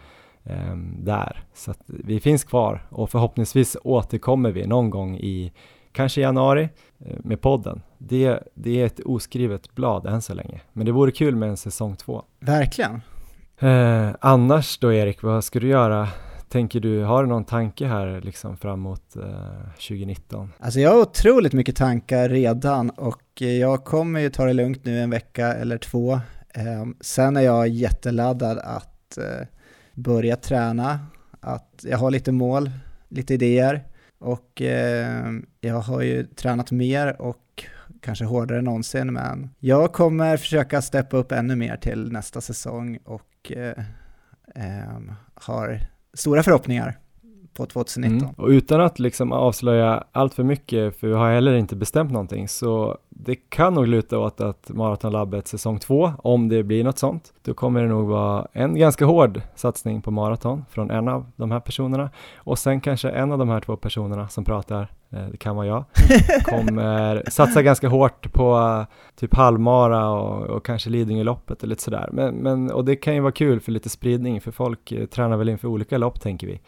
där. Så att vi finns kvar och förhoppningsvis återkommer vi någon gång i kanske januari eh, med podden. Det, det är ett oskrivet blad än så länge, men det vore kul med en säsong två. Verkligen. Eh, annars då Erik, vad ska du göra Tänker du, har du någon tanke här liksom framåt eh, 2019? Alltså jag har otroligt mycket tankar redan och jag kommer ju ta det lugnt nu en vecka eller två. Eh, sen är jag jätteladdad att eh, börja träna, att jag har lite mål, lite idéer och eh, jag har ju tränat mer och kanske hårdare än någonsin men jag kommer försöka steppa upp ännu mer till nästa säsong och eh, eh, har stora förhoppningar på 2019. Mm. Och utan att liksom avslöja allt för mycket, för vi har heller inte bestämt någonting, så det kan nog luta åt att Maratonlabbet säsong två, om det blir något sånt, då kommer det nog vara en ganska hård satsning på maraton från en av de här personerna och sen kanske en av de här två personerna som pratar, eh, det kan vara jag, kommer satsa ganska hårt på typ halvmara och, och kanske Lidingöloppet och lite sådär. Men, men, och det kan ju vara kul för lite spridning, för folk eh, tränar väl inför olika lopp tänker vi.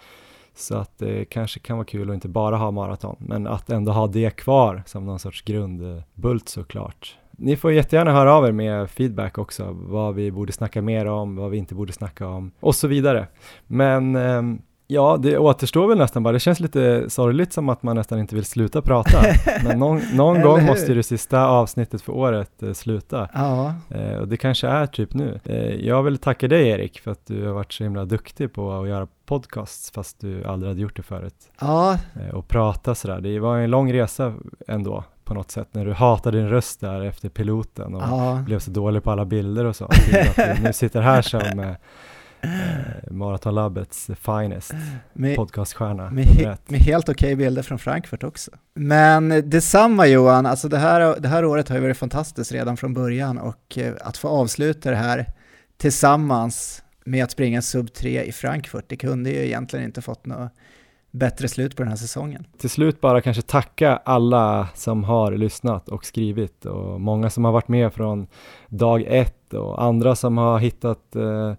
Så att det kanske kan vara kul att inte bara ha maraton, men att ändå ha det kvar som någon sorts grundbult såklart. Ni får jättegärna höra av er med feedback också, vad vi borde snacka mer om, vad vi inte borde snacka om och så vidare. Men ehm, Ja, det återstår väl nästan bara. Det känns lite sorgligt som att man nästan inte vill sluta prata. Men någon, någon gång måste det sista avsnittet för året eh, sluta. Ja. Eh, och det kanske är typ nu. Eh, jag vill tacka dig Erik för att du har varit så himla duktig på att göra podcasts fast du aldrig hade gjort det förut. Ja. Eh, och prata sådär. Det var en lång resa ändå på något sätt när du hatade din röst där efter piloten och ja. blev så dålig på alla bilder och så. att du nu sitter här som eh, Maratonlabbets finest med, podcaststjärna. Med, he, med helt okej okay bilder från Frankfurt också. Men detsamma Johan, alltså det här, det här året har ju varit fantastiskt redan från början och eh, att få avsluta det här tillsammans med att springa sub 3 i Frankfurt. Det kunde ju egentligen inte fått något bättre slut på den här säsongen. Till slut bara kanske tacka alla som har lyssnat och skrivit och många som har varit med från dag ett och andra som har hittat eh,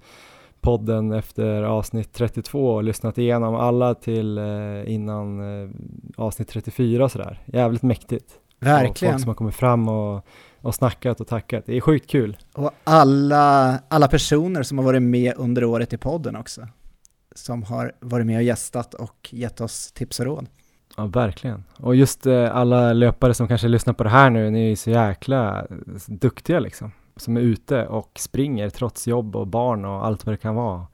podden efter avsnitt 32 och lyssnat igenom alla till eh, innan eh, avsnitt 34 och sådär. Jävligt mäktigt. Verkligen. Och folk som har kommit fram och, och snackat och tackat. Det är sjukt kul. Och alla, alla personer som har varit med under året i podden också. Som har varit med och gästat och gett oss tips och råd. Ja, verkligen. Och just eh, alla löpare som kanske lyssnar på det här nu, ni är ju så jäkla duktiga liksom. Som är ute och springer trots jobb och barn och allt vad det kan vara.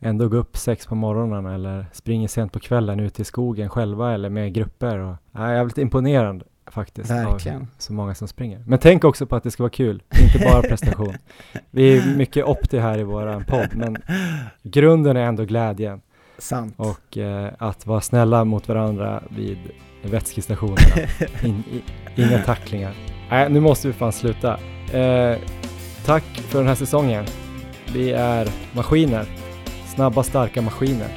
Ändå gå upp sex på morgonen eller springer sent på kvällen ute i skogen själva eller med grupper. Och, ja, jävligt imponerande faktiskt. Verkligen. Av så många som springer. Men tänk också på att det ska vara kul, inte bara prestation. Vi är mycket opti här i våran podd, men grunden är ändå glädjen. Sant. Och eh, att vara snälla mot varandra vid vätskestationerna. In, i, inga tacklingar. Nej, nu måste vi fan sluta. Eh, tack för den här säsongen. Vi är maskiner. Snabba, starka maskiner.